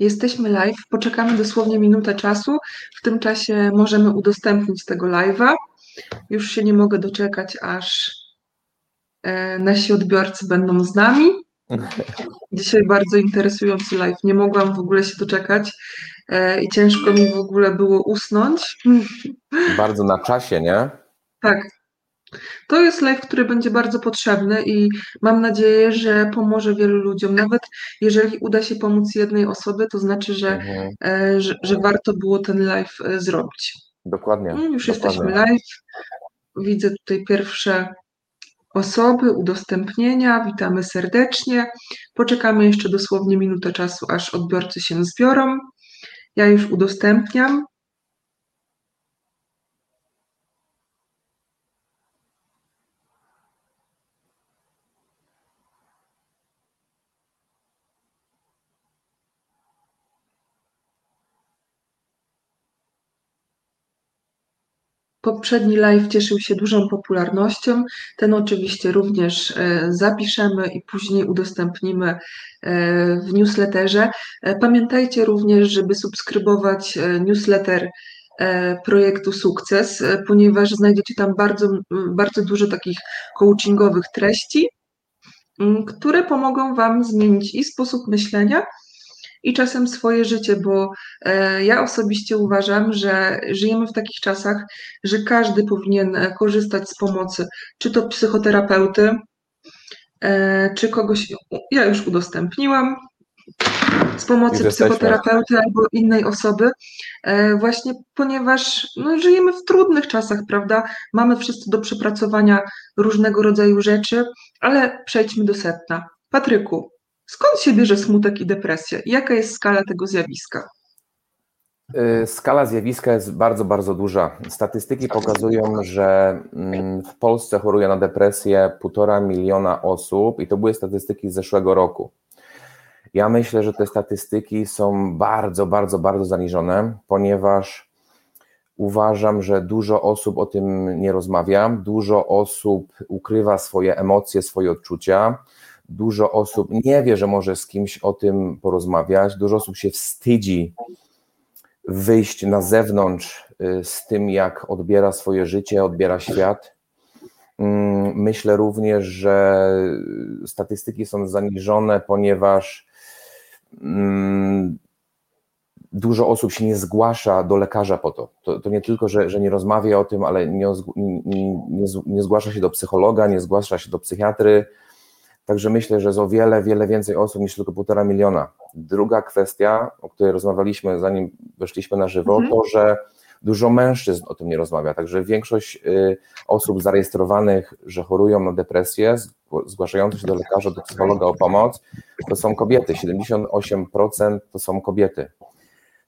Jesteśmy live, poczekamy dosłownie minutę czasu. W tym czasie możemy udostępnić tego live'a. Już się nie mogę doczekać, aż e, nasi odbiorcy będą z nami. Dzisiaj bardzo interesujący live. Nie mogłam w ogóle się doczekać e, i ciężko mi w ogóle było usnąć. Bardzo na czasie, nie? Tak. To jest live, który będzie bardzo potrzebny i mam nadzieję, że pomoże wielu ludziom. Nawet jeżeli uda się pomóc jednej osobie, to znaczy, że, Mhm. e, że, że warto było ten live e, zrobić. Dokładnie. No, Już dokładnie. jesteśmy live. Widzę tutaj pierwsze osoby, udostępnienia. Witamy serdecznie. Poczekamy jeszcze dosłownie minutę czasu, aż odbiorcy się zbiorą. Ja już udostępniam. Poprzedni live cieszył się dużą popularnością. Ten oczywiście również e, zapiszemy i później udostępnimy e, w newsletterze. E, Pamiętajcie również, żeby subskrybować newsletter projektu Sukces, ponieważ znajdziecie tam bardzo, bardzo dużo takich coachingowych treści, które pomogą Wam zmienić i sposób myślenia, i czasem swoje życie, bo e, ja osobiście uważam, że żyjemy w takich czasach, że każdy powinien e, korzystać z pomocy, czy to psychoterapeuty, e, czy kogoś, ja już udostępniłam, z pomocy psychoterapeuty albo innej osoby, właśnie ponieważ no, żyjemy w trudnych czasach, prawda? Mamy wszyscy do przepracowania różnego rodzaju rzeczy, ale przejdźmy do sedna. Patryku, skąd się bierze smutek i depresja? Jaka jest skala tego zjawiska? Y, Skala zjawiska jest bardzo, bardzo duża. Statystyki pokazują, że mm, w Polsce choruje na depresję półtora miliona osób i to były statystyki z zeszłego roku. Ja myślę, że te statystyki są bardzo, bardzo, bardzo zaniżone, ponieważ uważam, że dużo osób o tym nie rozmawia, dużo osób ukrywa swoje emocje, swoje odczucia, dużo osób nie wie, że może z kimś o tym porozmawiać, dużo osób się wstydzi wyjść na zewnątrz y, z tym, jak odbiera swoje życie, odbiera świat. Mm, Myślę również, że statystyki są zaniżone, ponieważ mm, dużo osób się nie zgłasza do lekarza po to. To, to nie tylko, że, że nie rozmawia o tym, ale nie, nie, nie zgłasza się do psychologa, nie zgłasza się do psychiatry. Także myślę, że jest o wiele, wiele więcej osób niż tylko półtora miliona. Druga kwestia, o której rozmawialiśmy zanim weszliśmy na żywo, Mhm. to, że dużo mężczyzn o tym nie rozmawia. Także większość y, osób zarejestrowanych, że chorują na depresję, zgł- zgłaszających się do lekarza, do psychologa o pomoc, to są kobiety. 78% to są kobiety.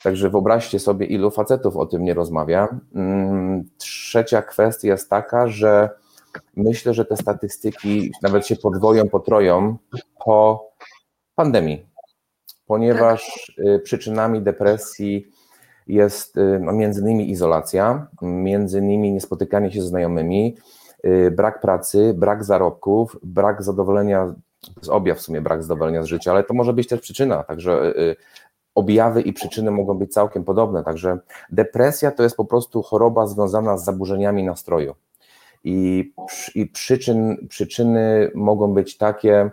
Także wyobraźcie sobie, ilu facetów o tym nie rozmawia. Mm, Trzecia kwestia jest taka, że myślę, że te statystyki nawet się podwoją, potroją po pandemii, ponieważ y, przyczynami depresji jest y, no, między innymi izolacja, między innymi niespotykanie się ze znajomymi, y, brak pracy, brak zarobków, brak zadowolenia, to jest objaw w sumie brak zadowolenia z życia, ale to może być też przyczyna, także objawy i przyczyny mogą być całkiem podobne, także depresja to jest po prostu choroba związana z zaburzeniami nastroju i, i przyczyn, przyczyny mogą być takie,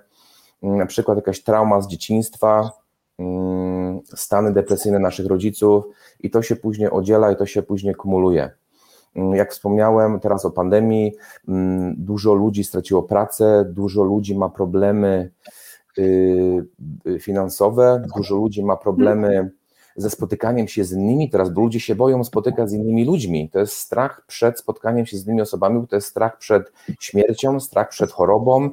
mm, na przykład jakaś trauma z dzieciństwa, mm, stany depresyjne naszych rodziców i to się później odziela i to się później kumuluje. Mm, Jak wspomniałem teraz o pandemii, dużo ludzi straciło pracę, dużo ludzi ma problemy y, finansowe, dużo ludzi ma problemy ze spotykaniem się z innymi teraz, bo ludzie się boją spotykać z innymi ludźmi. To jest strach przed spotkaniem się z innymi osobami, to jest strach przed śmiercią, strach przed chorobą.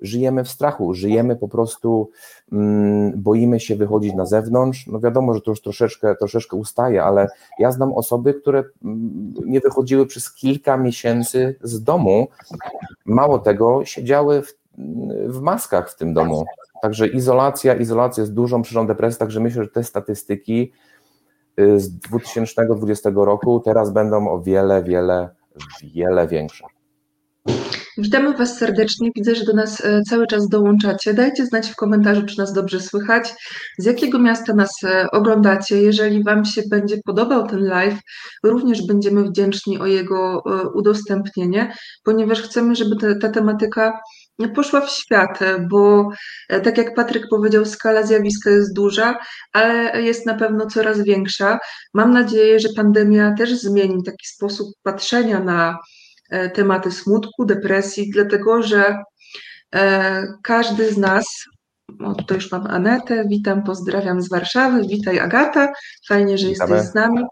Żyjemy w strachu, żyjemy po prostu, mm, boimy się wychodzić na zewnątrz. No wiadomo, że to już troszeczkę, troszeczkę ustaje, ale ja znam osoby, które mm, nie wychodziły przez kilka miesięcy z domu. Mało tego, siedziały w, w maskach w tym domu. Także izolacja, izolacja jest dużą przyczyną depresji, także myślę, że te statystyki y, z 2020 roku teraz będą o wiele, wiele, wiele większe. Witamy Was serdecznie. Widzę, że do nas e, cały czas dołączacie. Dajcie znać w komentarzu, czy nas dobrze słychać, z jakiego miasta nas e, oglądacie. Jeżeli Wam się będzie podobał ten live, również będziemy wdzięczni o jego e, udostępnienie, ponieważ chcemy, żeby ta, ta tematyka poszła w świat, bo tak jak Patryk powiedział, skala zjawiska jest duża, ale jest na pewno coraz większa. Mam nadzieję, że pandemia też zmieni taki sposób patrzenia na E, tematy smutku, depresji, dlatego że e, każdy z nas, o tutaj już mam Anetę, witam, pozdrawiam z Warszawy, witaj Agata, fajnie, że Witamy. jesteś z nami.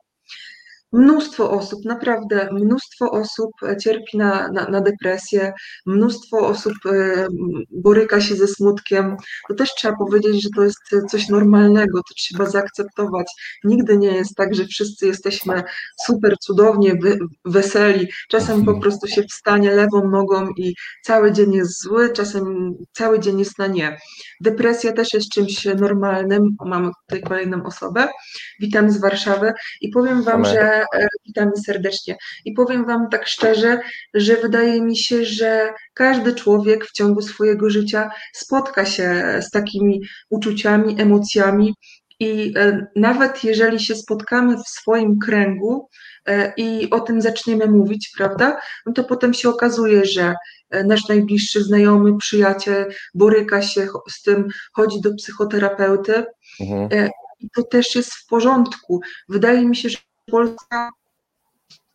Mnóstwo osób, naprawdę mnóstwo osób cierpi na, na, na, depresję, mnóstwo osób e, boryka się ze smutkiem. To też trzeba powiedzieć, że to jest coś normalnego, to trzeba zaakceptować. Nigdy nie jest tak, że wszyscy jesteśmy super cudownie weseli. Czasem po prostu się wstanie lewą nogą i cały dzień jest zły, czasem cały dzień jest na nie. Depresja też jest czymś normalnym. Mamy tutaj kolejną osobę. Witam z Warszawy i powiem Wam, że E, witamy serdecznie. I powiem Wam tak szczerze, że wydaje mi się, że każdy człowiek w ciągu swojego życia spotka się z takimi uczuciami, emocjami. I e, nawet jeżeli się spotkamy w swoim kręgu e, i o tym zaczniemy mówić, prawda, no to potem się okazuje, że nasz najbliższy znajomy, przyjaciel boryka się z tym, chodzi do psychoterapeuty. Mhm. I to też jest w porządku. Wydaje mi się, że Polska,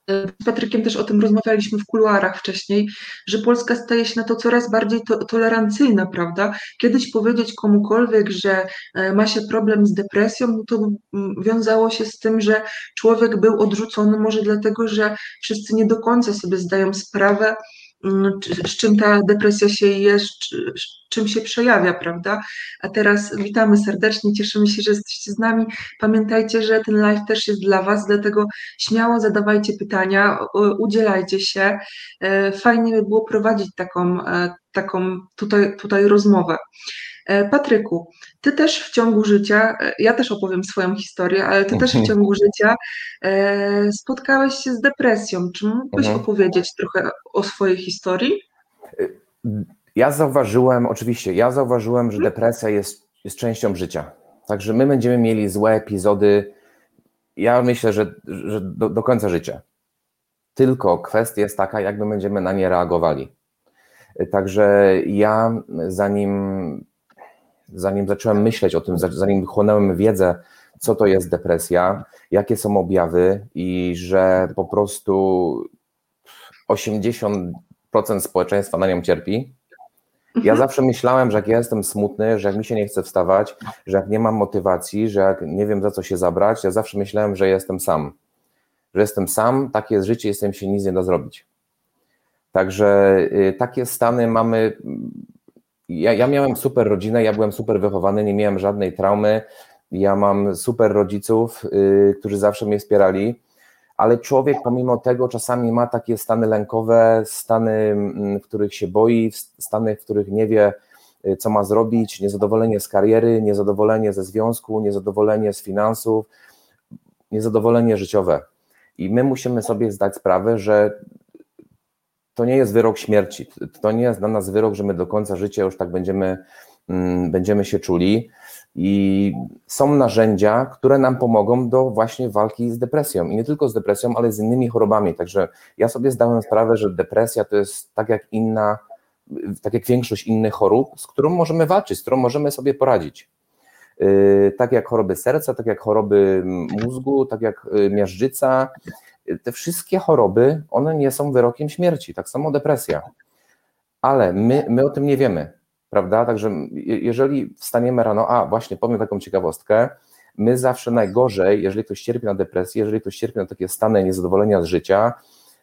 z Patrykiem też o tym rozmawialiśmy w kuluarach wcześniej, że Polska staje się na to coraz bardziej to, tolerancyjna, prawda? Kiedyś powiedzieć komukolwiek, że e, ma się problem z depresją, no to wiązało się z tym, że człowiek był odrzucony może dlatego, że wszyscy nie do końca sobie zdają sprawę, Mm, z czym ta depresja się jest, czym się przejawia, prawda? A teraz witamy serdecznie, cieszymy się, że jesteście z nami. Pamiętajcie, że ten live też jest dla Was, dlatego śmiało zadawajcie pytania, udzielajcie się. E, fajnie by było prowadzić taką, e, taką tutaj, tutaj rozmowę. E, Patryku, ty też w ciągu życia, e, ja też opowiem swoją historię, ale ty też w ciągu życia e, spotkałeś się z depresją. Czy mógłbyś mhm. opowiedzieć trochę o swojej historii? Ja zauważyłem, oczywiście, ja zauważyłem, że mhm. depresja jest, jest częścią życia. Także my będziemy mieli złe epizody, ja myślę, że, że do, do końca życia. Tylko kwestia jest taka, jak my będziemy na nie reagowali. Także ja, zanim zanim zacząłem myśleć o tym, zanim chłonąłem wiedzę, co to jest depresja, jakie są objawy i że po prostu 80% społeczeństwa na nią cierpi. Ja zawsze myślałem, że jak ja jestem smutny, że jak mi się nie chce wstawać, że jak nie mam motywacji, że jak nie wiem za co się zabrać, ja zawsze myślałem, że jestem sam. Że jestem sam, takie jest życie, jestem się nic nie da zrobić. Także y, takie stany mamy ja, ja miałem super rodzinę, ja byłem super wychowany, nie miałem żadnej traumy. Ja mam super rodziców, yy, którzy zawsze mnie wspierali, ale człowiek pomimo tego czasami ma takie stany lękowe, stany, mm, w których się boi, stany, w których nie wie, y, co ma zrobić, niezadowolenie z kariery, niezadowolenie ze związku, niezadowolenie z finansów, niezadowolenie życiowe. I my musimy sobie zdać sprawę, że to nie jest wyrok śmierci. To nie jest dla nas wyrok, że my do końca życia już tak będziemy, mm, będziemy się czuli. I są narzędzia, które nam pomogą do właśnie walki z depresją. I nie tylko z depresją, ale z innymi chorobami. Także ja sobie zdałem sprawę, że depresja to jest tak jak inna, tak jak większość innych chorób, z którą możemy walczyć, z którą możemy sobie poradzić. Yy, tak jak choroby serca, tak jak choroby mózgu, tak jak y, miażdżyca, te wszystkie choroby, one nie są wyrokiem śmierci, tak samo depresja. Ale my, my o tym nie wiemy, prawda? Także jeżeli wstaniemy rano, a właśnie powiem taką ciekawostkę, my zawsze najgorzej, jeżeli ktoś cierpi na depresję, jeżeli ktoś cierpi na takie stany niezadowolenia z życia,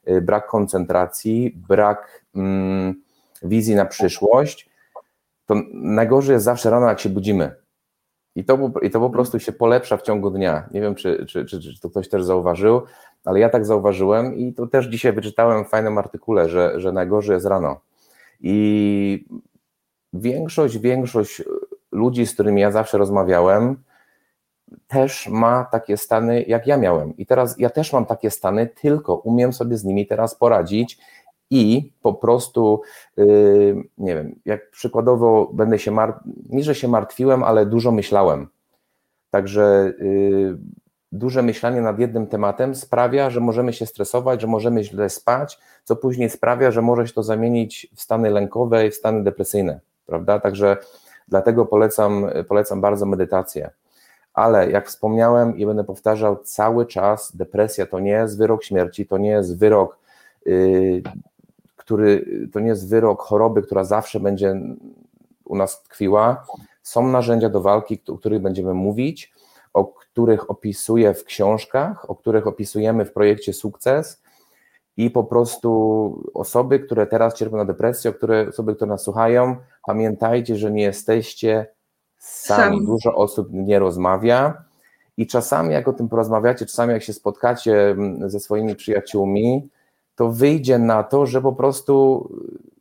y, brak koncentracji, brak mm, wizji na przyszłość, to najgorzej jest zawsze rano, jak się budzimy. I to, I to po prostu się polepsza w ciągu dnia. Nie wiem, czy, czy, czy, czy to ktoś też zauważył, ale ja tak zauważyłem i to też dzisiaj wyczytałem w fajnym artykule, że, że najgorzej jest rano. I większość, większość ludzi, z którymi ja zawsze rozmawiałem, też ma takie stany, jak ja miałem. I teraz ja też mam takie stany, tylko umiem sobie z nimi teraz poradzić i po prostu, yy, nie wiem, jak przykładowo będę się martwił, nie że się martwiłem, ale dużo myślałem. Także yy, duże myślenie nad jednym tematem sprawia, że możemy się stresować, że możemy źle spać, co później sprawia, że może się to zamienić w stany lękowe i w stany depresyjne, prawda? Także dlatego polecam, polecam bardzo medytację. Ale jak wspomniałem i będę powtarzał cały czas, depresja to nie jest wyrok śmierci, to nie jest wyrok, yy, który, to nie jest wyrok choroby, która zawsze będzie u nas tkwiła. Są narzędzia do walki, o których będziemy mówić, o których opisuję w książkach, o których opisujemy w projekcie Sukces i po prostu osoby, które teraz cierpią na depresję, które, osoby, które nas słuchają, pamiętajcie, że nie jesteście sami. Sam. Dużo osób nie rozmawia i czasami jak o tym porozmawiacie, czasami jak się spotkacie mm, ze swoimi przyjaciółmi, to wyjdzie na to, że po prostu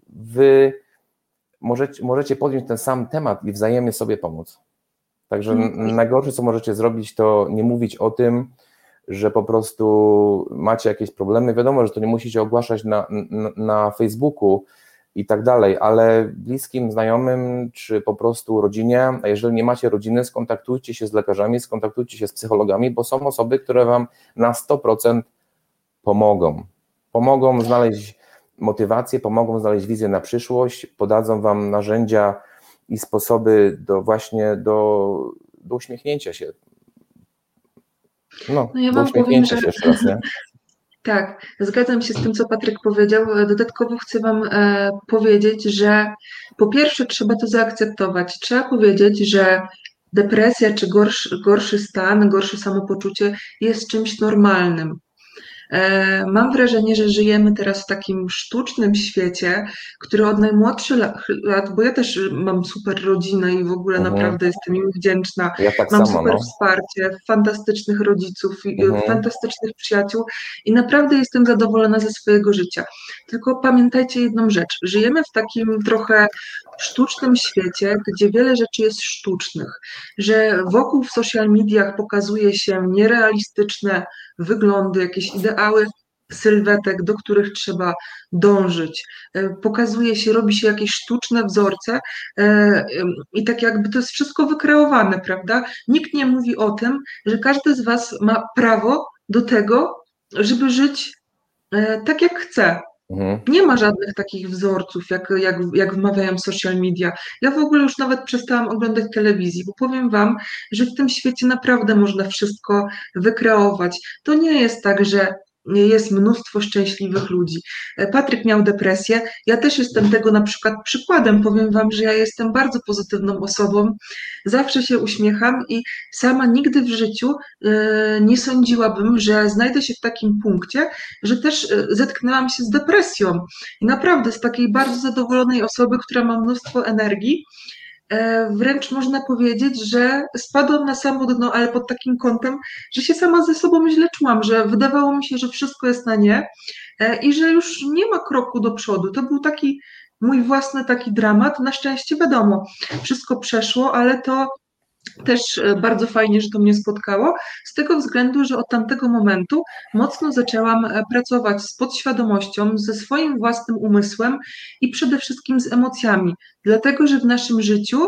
wy możecie, możecie podjąć ten sam temat i wzajemnie sobie pomóc. Także mhm. najgorsze, co możecie zrobić, to nie mówić o tym, że po prostu macie jakieś problemy. Wiadomo, że to nie musicie ogłaszać na, na, na Facebooku i tak dalej, ale bliskim, znajomym czy po prostu rodzinie, a jeżeli nie macie rodziny, skontaktujcie się z lekarzami, skontaktujcie się z psychologami, bo są osoby, które Wam na 100% pomogą. Pomogą znaleźć motywację, pomogą znaleźć wizję na przyszłość, podadzą Wam narzędzia i sposoby do właśnie do, do uśmiechnięcia się. No, no ja do uśmiechnięcia powiem, się jeszcze raz? Tak, zgadzam się z tym, co Patryk powiedział. Dodatkowo chcę Wam e, powiedzieć, że po pierwsze trzeba to zaakceptować. Trzeba powiedzieć, że depresja czy gorszy, gorszy stan, gorsze samopoczucie jest czymś normalnym. E, mam wrażenie, że żyjemy teraz w takim sztucznym świecie, który od najmłodszych lat, bo ja też mam super rodzinę i w ogóle mhm. naprawdę jestem im wdzięczna. Ja tak mam super no. wsparcie, fantastycznych rodziców, mhm. fantastycznych przyjaciół i naprawdę jestem zadowolona ze swojego życia. Tylko pamiętajcie jedną rzecz. Żyjemy w takim trochę sztucznym świecie, gdzie wiele rzeczy jest sztucznych, że wokół w social mediach pokazuje się nierealistyczne wyglądy, jakieś ideały sylwetek, do których trzeba dążyć. E, pokazuje się, robi się jakieś sztuczne wzorce e, i tak jakby to jest wszystko wykreowane, prawda? Nikt nie mówi o tym, że każdy z Was ma prawo do tego, żeby żyć e, tak, jak chce, Mhm. Nie ma żadnych takich wzorców, jak, jak, jak wmawiają social media. Ja w ogóle już nawet przestałam oglądać telewizji, bo powiem Wam, że w tym świecie naprawdę można wszystko wykreować. To nie jest tak, że jest mnóstwo szczęśliwych ludzi. E, Patryk miał depresję, ja też jestem tego na przykład przykładem. Powiem Wam, że ja jestem bardzo pozytywną osobą, zawsze się uśmiecham i sama nigdy w życiu e, nie sądziłabym, że znajdę się w takim punkcie, że też e, zetknęłam się z depresją. I naprawdę z takiej bardzo zadowolonej osoby, która ma mnóstwo energii, wręcz można powiedzieć, że spadłam na samo dno, ale pod takim kątem, że się sama ze sobą źle czułam, że wydawało mi się, że wszystko jest na nie e, i że już nie ma kroku do przodu. To był taki mój własny taki dramat. Na szczęście wiadomo, wszystko przeszło, ale to też e, bardzo fajnie, że to mnie spotkało, z tego względu, że od tamtego momentu mocno zaczęłam e, pracować z podświadomością, ze swoim własnym umysłem i przede wszystkim z emocjami, dlatego że w naszym życiu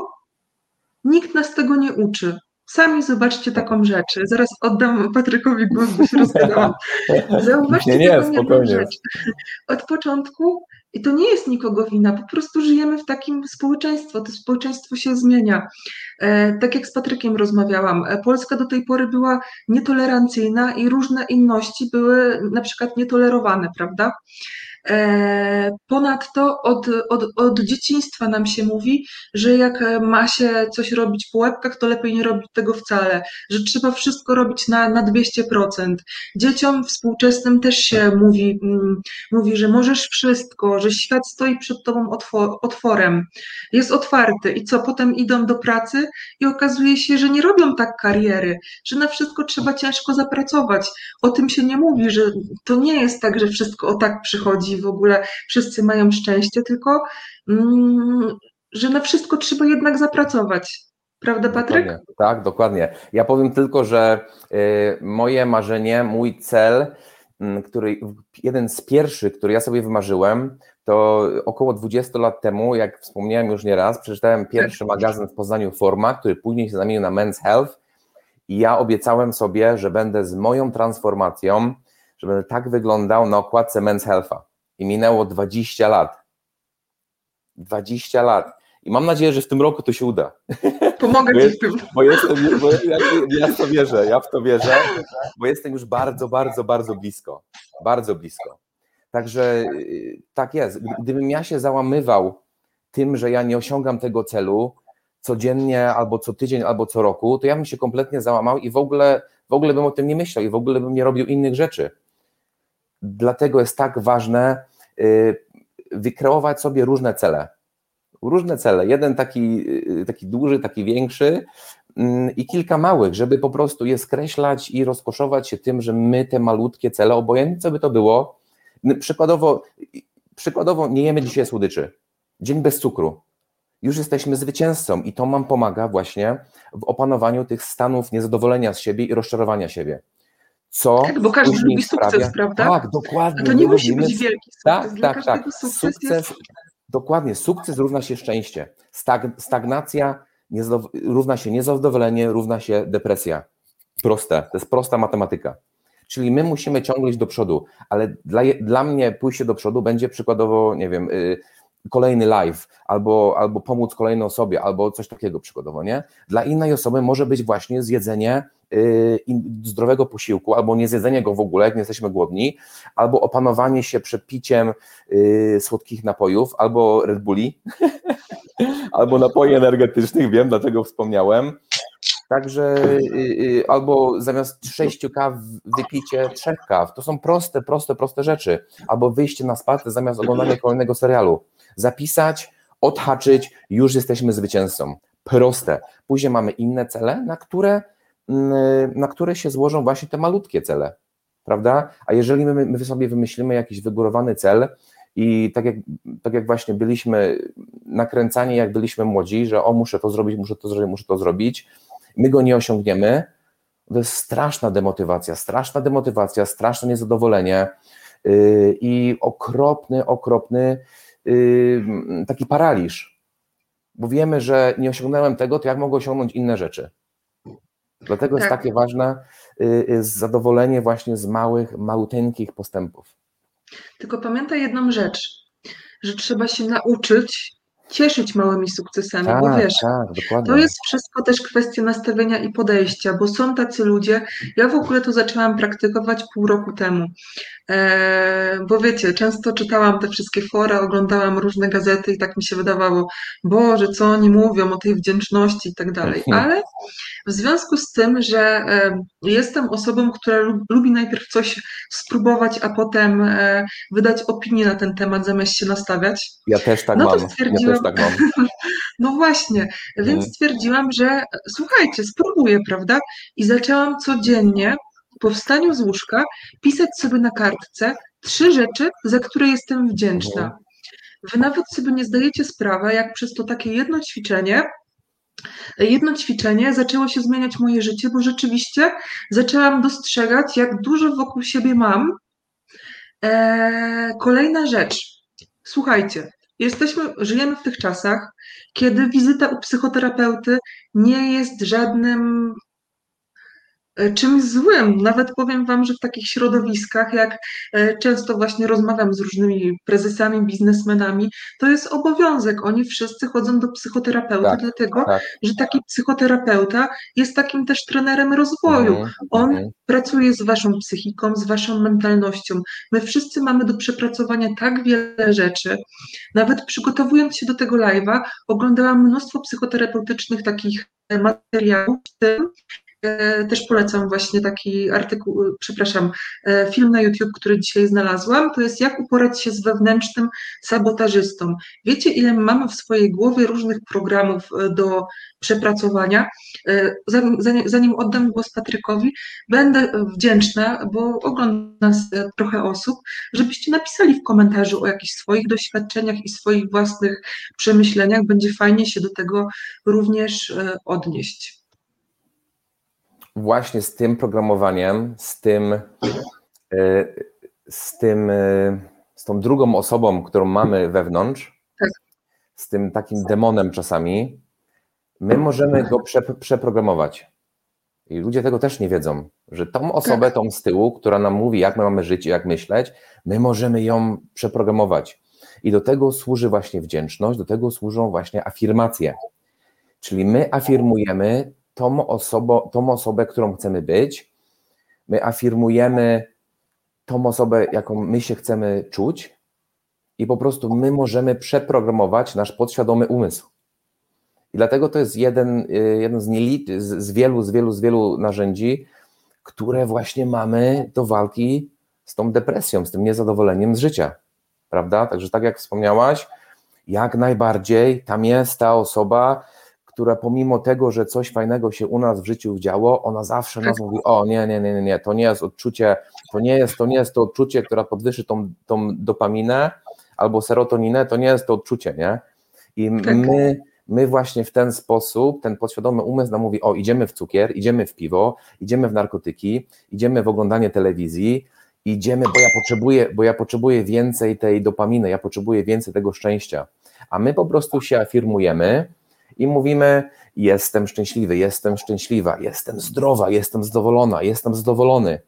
nikt nas tego nie uczy. Sami zobaczcie taką rzecz. Zaraz oddam Patrykowi głos, bo się rozgadałam. Zauważcie nie, nie, taką jedną rzecz. Od początku i to nie jest nikogo wina, po prostu żyjemy w takim społeczeństwie, to społeczeństwo się zmienia. E, tak jak z Patrykiem rozmawiałam, e, Polska do tej pory była nietolerancyjna i różne inności były na przykład nietolerowane, prawda? E, ponadto od, od, od dzieciństwa nam się mówi, że jak ma się coś robić po łebkach, to lepiej nie robić tego wcale, że trzeba wszystko robić na, na 200%. Dzieciom współczesnym też się mówi, mm, mówi, że możesz wszystko, że świat stoi przed tobą otworem, jest otwarty i co, potem idą do pracy i okazuje się, że nie robią tak kariery, że na wszystko trzeba ciężko zapracować. O tym się nie mówi, że to nie jest tak, że wszystko o tak przychodzi w ogóle wszyscy mają szczęście, tylko mm, że na wszystko trzeba jednak zapracować. Prawda, Patryk? Dokładnie. Tak, dokładnie. Ja powiem tylko, że y, moje marzenie, mój cel który, jeden z pierwszych, który ja sobie wymarzyłem, to około 20 lat temu, jak wspomniałem już nieraz, przeczytałem pierwszy magazyn w Poznaniu Forma, który później się zamienił na Men's Health i ja obiecałem sobie, że będę z moją transformacją, że będę tak wyglądał na okładce Men's Healtha. I minęło 20 lat. 20 lat. I mam nadzieję, że w tym roku to się uda. Pomogę bo Ci w tym. Bo jestem, bo ja, ja w to wierzę, ja w to wierzę, bo jestem już bardzo, bardzo, bardzo blisko. Bardzo blisko. Także y, tak jest. Gdybym ja się załamywał tym, że ja nie osiągam tego celu codziennie, albo co tydzień, albo co roku, to ja bym się kompletnie załamał i w ogóle, w ogóle bym o tym nie myślał i w ogóle bym nie robił innych rzeczy. Dlatego jest tak ważne y, wykreować sobie różne cele. Różne cele. Jeden taki, y, taki duży, taki większy mm, i kilka małych, żeby po prostu je skreślać i rozkoszować się tym, że my te malutkie cele, obojętnie co by to było, przykładowo, przykładowo nie jemy dzisiaj słodyczy. Dzień bez cukru. Już jesteśmy zwycięzcą i to nam pomaga właśnie w opanowaniu tych stanów niezadowolenia z siebie i rozczarowania siebie. Co tak, bo każdy lubi sukces, sprawia... prawda? Tak, dokładnie. A to nie musi być wielki sukces. Tak, Dla tak, tak. Sukces, sukces jest... Dokładnie, sukces równa się szczęście. Stag, stagnacja równa się niezadowolenie, równa się depresja. Proste, to jest prosta matematyka. Czyli my musimy ciągle iść do przodu, ale dla, dla mnie pójście do przodu będzie przykładowo, nie wiem, y, kolejny live, albo, albo pomóc kolejnej osobie, albo coś takiego przykładowo, nie? Dla innej osoby może być właśnie zjedzenie zdrowego posiłku, albo nie zjedzenie go w ogóle, jak nie jesteśmy głodni, albo opanowanie się przed piciem y, słodkich napojów, albo Red Bulli, albo napoi energetycznych, wiem, dlatego wspomniałem, Także y, y, albo zamiast sześciu kaw wypicie trzech kaw. To są proste, proste, proste rzeczy. Albo wyjście na spacer zamiast oglądania kolejnego serialu. Zapisać, odhaczyć, już jesteśmy zwycięzcą. Proste. Później mamy inne cele, na które, na które się złożą właśnie te malutkie cele. Prawda? A jeżeli my, my sobie wymyślimy jakiś wygórowany cel, i tak jak, tak jak właśnie byliśmy nakręcani, jak byliśmy młodzi, że o, muszę to zrobić, muszę to zrobić, muszę to zrobić, my go nie osiągniemy, to jest straszna demotywacja, straszna demotywacja, straszne niezadowolenie yy, i okropny, okropny yy, taki paraliż. Bo wiemy, że nie osiągnąłem tego, to jak mogę osiągnąć inne rzeczy? Dlatego tak. jest takie ważne yy, zadowolenie właśnie z małych, maluteńkich postępów. Tylko pamiętaj jedną rzecz, że trzeba się nauczyć cieszyć małymi sukcesami, tak, bo wiesz, tak, to jest wszystko też kwestia nastawienia i podejścia, bo są tacy ludzie, ja w ogóle to zaczęłam praktykować pół roku temu, bo wiecie, często czytałam te wszystkie fora, oglądałam różne gazety i tak mi się wydawało, Boże, co oni mówią o tej wdzięczności i tak dalej, ale w związku z tym, że e, jestem osobą, która lubi najpierw coś spróbować, a potem e, wydać opinię na ten temat, zamiast się nastawiać. Ja też tak no mam. To stwierdziłam, ja tak mam. No właśnie, więc hmm. stwierdziłam, że słuchajcie, spróbuję, prawda? I zaczęłam codziennie po wstaniu z łóżka pisać sobie na kartce trzy rzeczy, za które jestem wdzięczna. Hmm. Wy nawet sobie nie zdajecie sprawy, jak przez to takie jedno ćwiczenie jedno ćwiczenie zaczęło się zmieniać moje życie, bo rzeczywiście zaczęłam dostrzegać, jak dużo wokół siebie mam. Eee, kolejna rzecz. Słuchajcie, jesteśmy, żyjemy w tych czasach, kiedy wizyta u psychoterapeuty nie jest żadnym czymś złym. Nawet powiem Wam, że w takich środowiskach, jak e, często właśnie rozmawiam z różnymi prezesami, biznesmenami, to jest obowiązek. Oni wszyscy chodzą do psychoterapeuty, tak, dlatego tak. że taki psychoterapeuta jest takim też trenerem rozwoju. Mm, On mm. pracuje z Waszą psychiką, z Waszą mentalnością. My wszyscy mamy do przepracowania tak wiele rzeczy. Nawet przygotowując się do tego live'a, oglądałam mnóstwo psychoterapeutycznych takich materiałów, w tym E, też polecam właśnie taki artykuł, przepraszam, e, film na YouTube, który dzisiaj znalazłam. To jest jak uporać się z wewnętrznym sabotażystą. Wiecie, ile mamy w swojej głowie różnych programów e, do przepracowania. Zanim oddam głos Patrykowi, będę wdzięczna, bo ogląda nas trochę osób, żebyście napisali w komentarzu o jakichś swoich doświadczeniach i swoich własnych przemyśleniach. Będzie fajnie się do tego również odnieść właśnie z tym programowaniem, z tym e, z tym, e, z tą drugą osobą, którą mamy wewnątrz, tak. z tym takim demonem czasami, my możemy go prze, przeprogramować. I ludzie tego też nie wiedzą, że tą osobę, tak. tą z tyłu, która nam mówi, jak my mamy żyć i jak myśleć, my możemy ją przeprogramować. I do tego służy właśnie wdzięczność, do tego służą właśnie afirmacje. Czyli my afirmujemy tą, osobo, tą osobę, którą chcemy być, my afirmujemy tą osobę, jaką my się chcemy czuć, i po prostu my możemy przeprogramować nasz podświadomy umysł. I dlatego to jest jeden, y, jeden z, z wielu, z wielu, z wielu narzędzi, które właśnie mamy do walki z tą depresją, z tym niezadowoleniem z życia. Prawda? Także tak jak wspomniałaś, jak najbardziej tam jest ta osoba, która pomimo tego, że coś fajnego się u nas w życiu działo, ona zawsze nas mówi, o nie, nie, nie, nie, nie, to nie jest odczucie, to nie jest, to nie jest to odczucie, która podwyższy tą, tą dopaminę albo serotoninę, to nie jest to odczucie, nie? I tak. my, my właśnie w ten sposób, ten podświadomy umysł nam mówi, o idziemy w cukier, idziemy w piwo, idziemy w narkotyki, idziemy w oglądanie telewizji, idziemy, bo ja potrzebuję, bo ja potrzebuję więcej tej dopaminy, ja potrzebuję więcej tego szczęścia. A my po prostu się afirmujemy, i mówimy: Jestem szczęśliwy, jestem szczęśliwa, jestem zdrowa, jestem zadowolona, jestem zadowolony,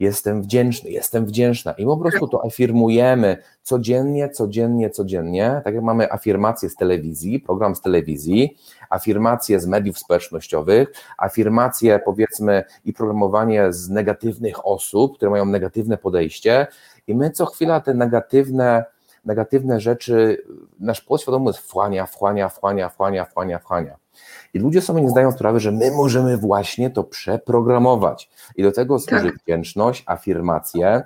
jestem wdzięczny, jestem wdzięczna. I po prostu to afirmujemy codziennie, codziennie, codziennie. Tak jak mamy afirmacje z telewizji, program z telewizji, afirmacje z mediów społecznościowych, afirmacje powiedzmy i programowanie z negatywnych osób, które mają negatywne podejście. I my co chwila te negatywne negatywne rzeczy nasz podświadomy wchłania, wchłania, wchłania, wchłania, wchłania, wchłania. I ludzie sobie nie zdają sprawy, że my możemy właśnie to przeprogramować. I do tego służy tak. wdzięczność, afirmacje,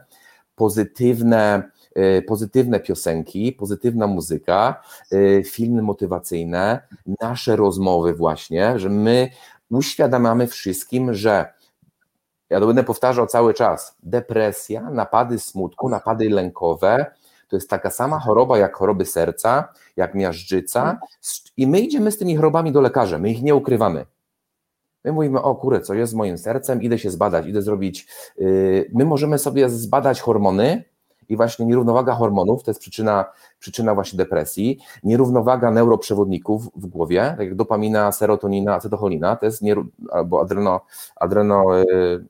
pozytywne, y, pozytywne piosenki, pozytywna muzyka, y, filmy motywacyjne, nasze rozmowy właśnie, że my uświadamiamy wszystkim, że ja to będę powtarzał cały czas, depresja, napady smutku, napady lękowe, to jest taka sama choroba jak choroby serca, jak miażdżyca i my idziemy z tymi chorobami do lekarza, my ich nie ukrywamy. My mówimy, o kurę, co jest z moim sercem, idę się zbadać, idę zrobić. Yy, my możemy sobie zbadać hormony i właśnie nierównowaga hormonów to jest przyczyna, przyczyna właśnie depresji. Nierównowaga neuroprzewodników w głowie, tak jak dopamina, serotonina, acetocholina, to jest nie, albo adreno, adreno, yy,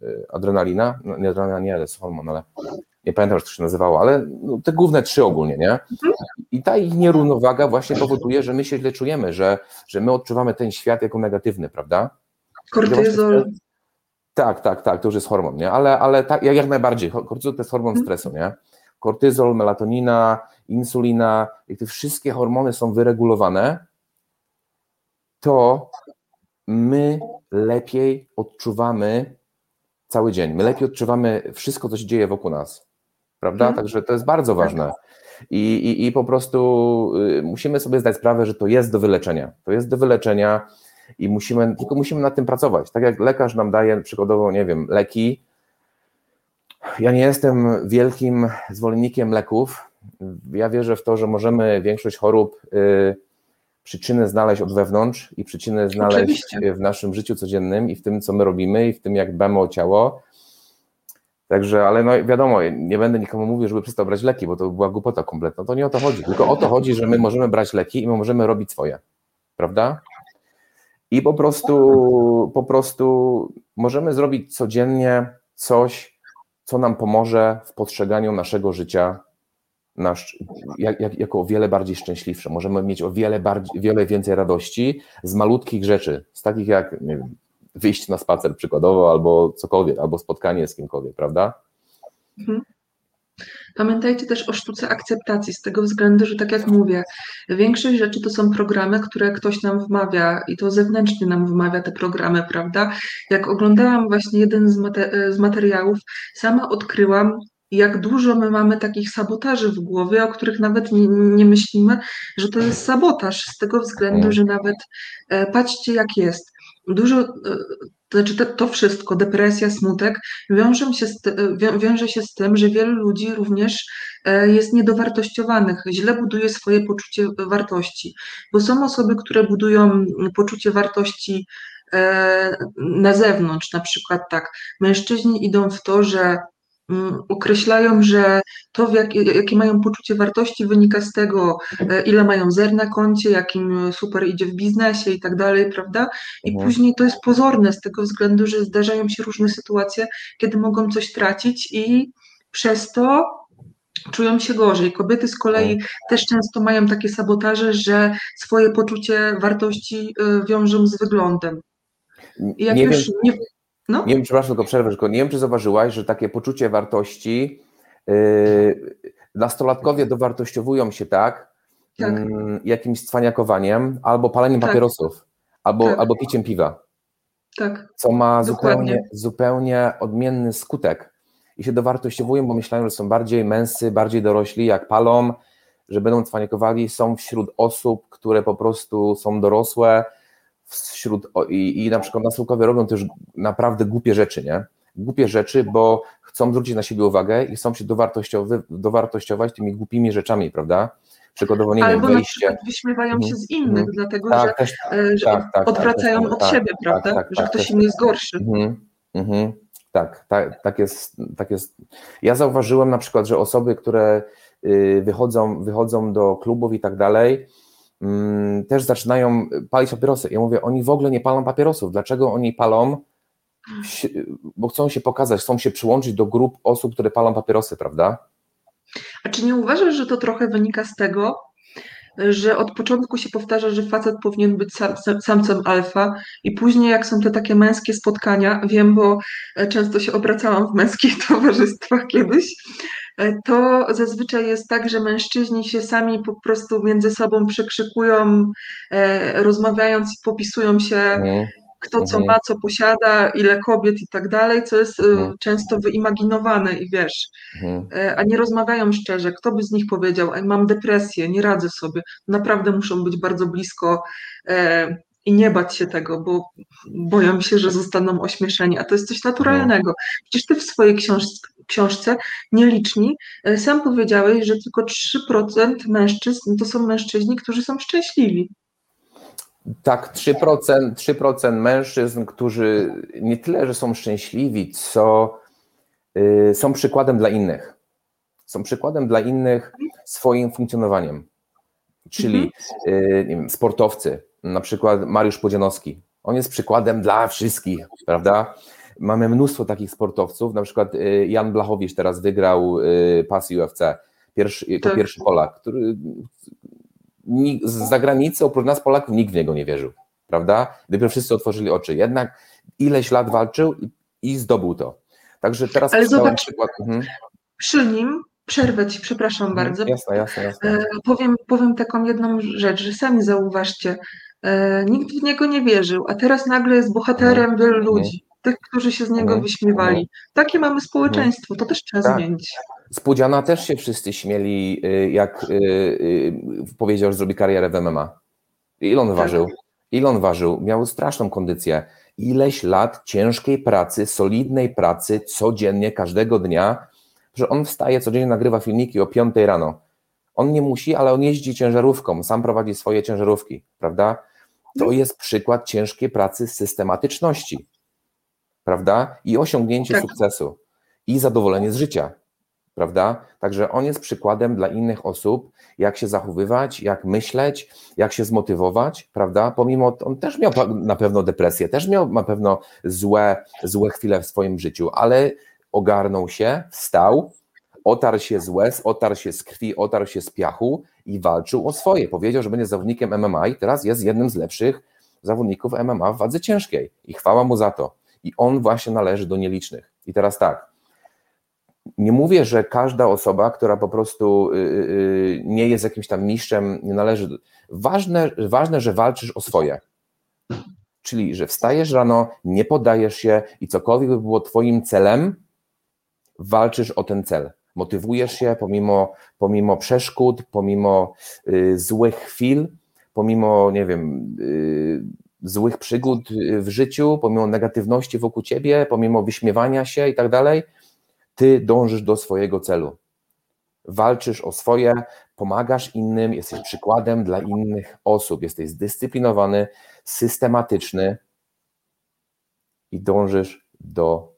yy, adrenalina, no, nie adrenalina, nie, to jest hormon, ale nie pamiętam, jak to się nazywało, ale no, te główne trzy ogólnie, nie? I ta ich nierównowaga właśnie powoduje, że my się źle czujemy, że, że my odczuwamy ten świat jako negatywny, prawda? Kortyzol. Tak, tak, tak, to już jest hormon, nie? Ale, ale tak, jak najbardziej, kortyzol to jest hormon mhm. stresu, nie? Kortyzol, melatonina, insulina, jak te wszystkie hormony są wyregulowane, to my lepiej odczuwamy cały dzień. My lepiej odczuwamy wszystko, co się dzieje wokół nas prawda? Mhm. Także to jest bardzo ważne. I, i, I po prostu y, musimy sobie zdać sprawę, że to jest do wyleczenia. To jest do wyleczenia i musimy, tylko musimy nad tym pracować. Tak jak lekarz nam daje przykładowo, nie wiem, leki. Ja nie jestem wielkim zwolennikiem leków. Ja wierzę w to, że możemy większość chorób y, przyczyny znaleźć od wewnątrz i przyczyny znaleźć Oczywiście. w naszym życiu codziennym i w tym, co my robimy i w tym, jak dbamy o ciało. Także, ale no wiadomo, nie będę nikomu mówił, żeby przestał brać leki, bo to była głupota kompletna. To nie o to chodzi. Tylko o to chodzi, że my możemy brać leki i my możemy robić swoje. Prawda? I po prostu, po prostu możemy zrobić codziennie coś, co nam pomoże w postrzeganiu naszego życia nasz, jak, jak, jako o wiele bardziej szczęśliwsze. Możemy mieć o wiele, bardziej, wiele więcej radości z malutkich rzeczy, z takich jak nie wiem, wyjść na spacer przykładowo, albo cokolwiek, albo spotkanie z kimkolwiek, prawda? Mhm. Pamiętajcie też o sztuce akceptacji, z tego względu, że tak jak mówię, większość rzeczy to są programy, które ktoś nam wmawia i to zewnętrznie nam wmawia te programy, prawda? Jak oglądałam właśnie jeden z, z materiałów, sama odkryłam, jak dużo my mamy takich sabotaży w głowie, o których nawet nie, nie myślimy, że to jest sabotaż, z tego względu, mm. że nawet e, patrzcie jak jest dużo, e, to znaczy to, wszystko, depresja, smutek, wiążą się z, wiąże się z tym, że wielu ludzi również e, jest niedowartościowanych, źle buduje swoje poczucie wartości, bo są osoby, które budują poczucie wartości e, na zewnątrz, na przykład tak, mężczyźni idą w to, że określają, że to, jak, jakie mają poczucie wartości, wynika z tego, e, ile mają zer na koncie, jakim super idzie w biznesie i tak dalej, prawda? I Mhm. później to jest pozorne z tego względu, że zdarzają się różne sytuacje, kiedy mogą coś tracić i przez to czują się gorzej. Kobiety z kolei Mhm. też często mają takie sabotaże, że swoje poczucie wartości y, wiążą z wyglądem. I jak Nie już wiem, nie, no, Nie wiem, przepraszam, tylko przerwę, tylko nie wiem, czy zauważyłaś, że takie poczucie wartości, yy, nastolatkowie dowartościowują się tak, Tak. mm, jakimś cwaniakowaniem, albo paleniem Tak. papierosów, albo, Tak. albo piciem piwa, tak, co ma Dokładnie. zupełnie, zupełnie odmienny skutek. I się dowartościowują, bo myślają, że są bardziej męscy, bardziej dorośli, jak palą, że będą cwaniakowali, są wśród osób, które po prostu są dorosłe, wśród, i, i na przykład nastolakowie robią też naprawdę głupie rzeczy, nie? Głupie rzeczy, bo chcą zwrócić na siebie uwagę i chcą się dowartościowy, dowartościować tymi głupimi rzeczami, prawda? Przykładowo, nie albo wiem, na wejście. przykład wyśmiewają Mhm. się z innych, Mhm. dlatego Tak, też, że, e, że tak, tak, odwracają tak, od tak, siebie, tak, prawda? tak, że tak, ktoś też- inny jest gorszy. Mhm, mhm. Tak, tak, tak, jest, tak jest. Ja zauważyłem na przykład, że osoby, które y, wychodzą, wychodzą do klubów i tak dalej, mm, też zaczynają palić papierosy. Ja mówię, oni w ogóle nie palą papierosów. Dlaczego oni palą? Bo chcą się pokazać, chcą się przyłączyć do grup osób, które palą papierosy, prawda? A czy nie uważasz, że to trochę wynika z tego, że od początku się powtarza, że facet powinien być sam, sam, samcem alfa i później jak są te takie męskie spotkania, wiem, bo e, często się obracałam w męskich towarzystwach kiedyś, to zazwyczaj jest tak, że mężczyźni się sami po prostu między sobą przekrzykują, e, rozmawiając i popisują się Mhm, kto co Mhm. ma, co posiada, ile kobiet i tak dalej, co jest e, Mhm. często wyimaginowane i wiesz. E, a nie rozmawiają szczerze. Kto by z nich powiedział, mam depresję, nie radzę sobie. Naprawdę muszą być bardzo blisko e, i nie bać się tego, bo boją się, że zostaną ośmieszeni, a to jest coś naturalnego. Przecież ty w swojej książ książce Nieliczni e, sam powiedziałeś, że tylko 3% mężczyzn to są mężczyźni, którzy są szczęśliwi. Tak, 3%, 3% mężczyzn, którzy nie tyle, że są szczęśliwi, co y, są przykładem dla innych. Są przykładem dla innych swoim funkcjonowaniem. Czyli y, nie wiem, sportowcy, na przykład Mariusz Podzianowski. On jest przykładem dla wszystkich, prawda? Mamy mnóstwo takich sportowców, na przykład y, Jan Blachowicz teraz wygrał y, pas UFC, pierwszy, jako Tak. pierwszy Polak, który z zagranicy oprócz nas Polaków nikt w niego nie wierzył, prawda? Dopiero wszyscy otworzyli oczy. Jednak ileś lat walczył i, zdobył to. Także teraz Ale zobacz, przykład. Mhm, Przy nim, przerwę ci, przepraszam mhm, bardzo, Jasne, jasne, jasne. E, Powiem, powiem taką jedną rzecz, że sami zauważcie, nikt w niego nie wierzył, a teraz nagle jest bohaterem wielu ludzi, tych, którzy się z niego Mhm. wyśmiewali. Takie mamy społeczeństwo, to też trzeba Tak. zmienić. Z Pudziana też się wszyscy śmieli, y, jak y, y, powiedział, że zrobi karierę w MMA. Ile on Tak. ważył? Ile on ważył? Miał straszną kondycję. Ileś lat ciężkiej pracy, solidnej pracy, codziennie, każdego dnia, że on wstaje, codziennie nagrywa filmiki o 5 rano. On nie musi, ale on jeździ ciężarówką, sam prowadzi swoje ciężarówki, prawda? To jest przykład ciężkiej pracy, systematyczności, prawda? I osiągnięcie Tak. sukcesu i zadowolenie z życia, prawda? Także on jest przykładem dla innych osób, jak się zachowywać, jak myśleć, jak się zmotywować, prawda? Pomimo, on też miał na pewno depresję, też miał na pewno złe, złe chwile w swoim życiu, ale ogarnął się, wstał, otarł się z łez, otarł się z krwi, otarł się z piachu i walczył o swoje. Powiedział, że będzie zawodnikiem MMA i teraz jest jednym z lepszych zawodników MMA w wadze ciężkiej i chwała mu za to. I on właśnie należy do nielicznych. I teraz tak, nie mówię, że każda osoba, która po prostu y, y, nie jest jakimś tam mistrzem, nie należy. Ważne, ważne, że walczysz o swoje. Czyli, że wstajesz rano, nie poddajesz się i cokolwiek by było Twoim celem, walczysz o ten cel. Motywujesz się pomimo, pomimo przeszkód, pomimo y, złych chwil, pomimo, nie wiem, y, złych przygód y, w życiu, pomimo negatywności wokół ciebie, pomimo wyśmiewania się i tak dalej, ty dążysz do swojego celu. Walczysz o swoje, pomagasz innym, jesteś przykładem dla innych osób, jesteś zdyscyplinowany, systematyczny i dążysz do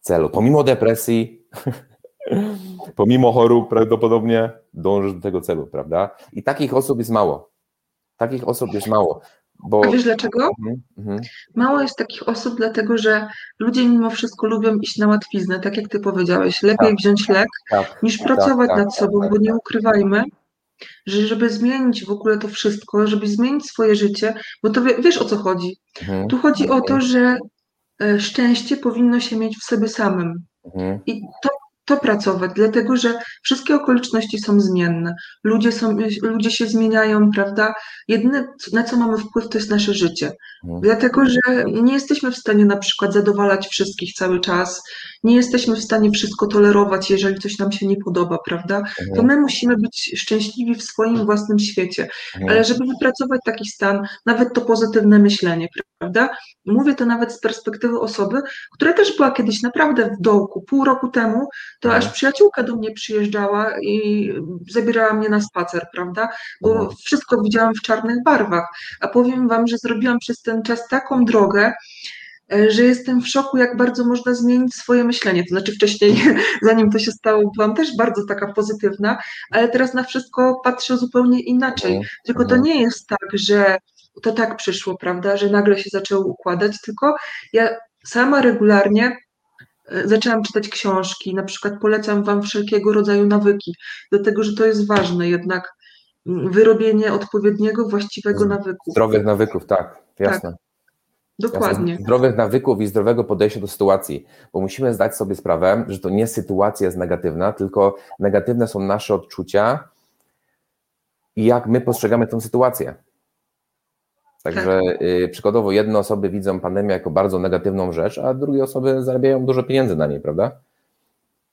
celu. Pomimo depresji, Pomimo chorób prawdopodobnie dążysz do tego celu, prawda? I takich osób jest mało. Takich osób jest mało. Bo... A wiesz dlaczego? Mhm, mhm. Mało jest takich osób, dlatego że ludzie mimo wszystko lubią iść na łatwiznę, tak jak ty powiedziałeś. Lepiej tak, wziąć lek, tak, niż pracować tak, nad sobą, bo nie ukrywajmy, że żeby zmienić w ogóle to wszystko, żeby zmienić swoje życie, bo to wiesz o co chodzi. Mhm. Tu chodzi o to, że e, szczęście powinno się mieć w sobie samym. Mhm. I to to pracować, dlatego że wszystkie okoliczności są zmienne. Ludzie, są, ludzie się zmieniają, prawda? Jedyne, na co mamy wpływ, to jest nasze życie. Mhm. Dlatego, że nie jesteśmy w stanie na przykład zadowalać wszystkich cały czas, nie jesteśmy w stanie wszystko tolerować, jeżeli coś nam się nie podoba, prawda? Mhm. To my musimy być szczęśliwi w swoim własnym świecie. Mhm. Ale żeby wypracować taki stan, nawet to pozytywne myślenie, prawda? Mówię to nawet z perspektywy osoby, która też była kiedyś naprawdę w dołku. Pół roku temu to mhm. aż przyjaciółka do mnie przyjeżdżała i zabierała mnie na spacer, prawda? Bo mhm. wszystko widziałam w czarnych barwach. A powiem Wam, że zrobiłam przez ten czas taką drogę, e, że jestem w szoku, jak bardzo można zmienić swoje myślenie. To znaczy wcześniej, zanim to się stało, byłam też bardzo taka pozytywna, ale teraz na wszystko patrzę zupełnie inaczej. Mhm. Tylko to nie jest tak, że to tak przyszło, prawda, że nagle się zaczęło układać, tylko ja sama regularnie zaczęłam czytać książki, na przykład polecam Wam wszelkiego rodzaju nawyki, dlatego że to jest ważne jednak, mm, wyrobienie odpowiedniego, właściwego nawyku. Zdrowych nawyków, tak, jasne. Tak. Dokładnie. Jasne. Zdrowych nawyków i zdrowego podejścia do sytuacji, bo musimy zdać sobie sprawę, że to nie sytuacja jest negatywna, tylko negatywne są nasze odczucia i jak my postrzegamy tę sytuację. Także tak. y, przykładowo jedne osoby widzą pandemię jako bardzo negatywną rzecz, a drugie osoby zarabiają dużo pieniędzy na niej, prawda?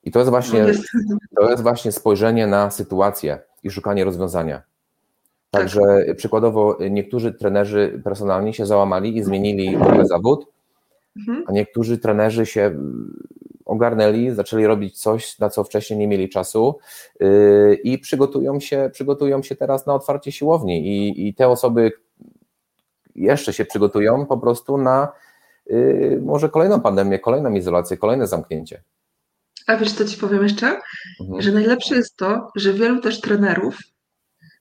I to jest właśnie, no to jest właśnie spojrzenie na sytuację i szukanie rozwiązania. Także tak. przykładowo niektórzy trenerzy personalni się załamali i zmienili w ogóle zawód, mhm. a niektórzy trenerzy się ogarnęli, zaczęli robić coś, na co wcześniej nie mieli czasu yy, i przygotują się, przygotują się teraz na otwarcie siłowni. I, i te osoby, jeszcze się przygotują po prostu na yy, może kolejną pandemię, kolejną izolację, kolejne zamknięcie. A wiesz, co ci powiem jeszcze? Mhm. Że najlepsze jest to, że wielu też trenerów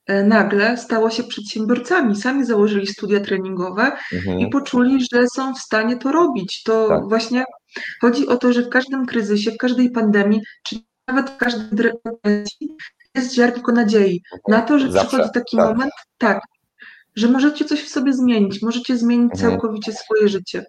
e, nagle stało się przedsiębiorcami. Sami założyli studia treningowe mhm. i poczuli, że są w stanie to robić. To tak. właśnie chodzi o to, że w każdym kryzysie, w każdej pandemii, czy nawet w każdej depresji jest ziarnko nadziei na to, że Zawsze, przychodzi taki tak. moment, tak, że możecie coś w sobie zmienić, możecie zmienić mhm. całkowicie swoje życie.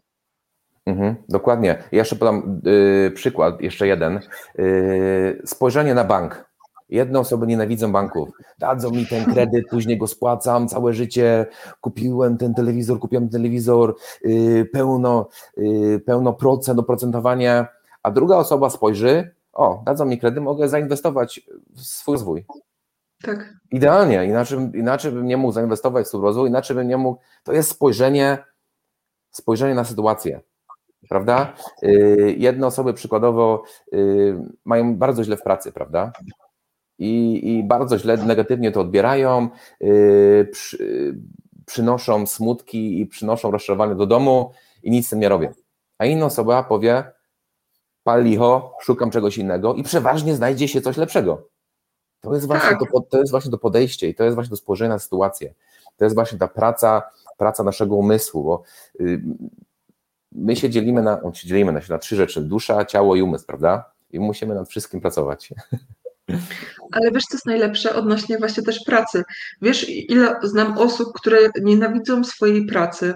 Mhm, dokładnie. Ja jeszcze podam y, przykład, jeszcze jeden. Y, spojrzenie na bank. Jedne osoby nienawidzą banków. Dadzą mi ten kredyt, później go spłacam całe życie. Kupiłem ten telewizor, kupiłem telewizor, y, pełno, y, pełno procent, oprocentowanie. A druga osoba spojrzy, o, dadzą mi kredyt, mogę zainwestować w swój rozwój. Tak. Idealnie, inaczej, inaczej bym nie mógł zainwestować w rozwój, inaczej bym nie mógł. To jest spojrzenie, spojrzenie na sytuację. Prawda? Y, jedne osoby przykładowo y, mają bardzo źle w pracy, prawda? I, i bardzo źle, negatywnie to odbierają, y, przy, przynoszą smutki i przynoszą rozczarowanie do domu i nic z tym nie robią. A inna osoba powie, pal licho, szukam czegoś innego i przeważnie znajdzie się coś lepszego. To jest właśnie, tak. to, to jest właśnie to podejście i to jest właśnie to spojrzenie na sytuację. To jest właśnie ta praca, praca naszego umysłu, bo y, my się dzielimy na, on się dzielimy na, na trzy rzeczy, dusza, ciało i umysł, prawda? I musimy nad wszystkim pracować. Ale wiesz, co jest najlepsze odnośnie właśnie też pracy? Wiesz, ile znam osób, które nienawidzą swojej pracy,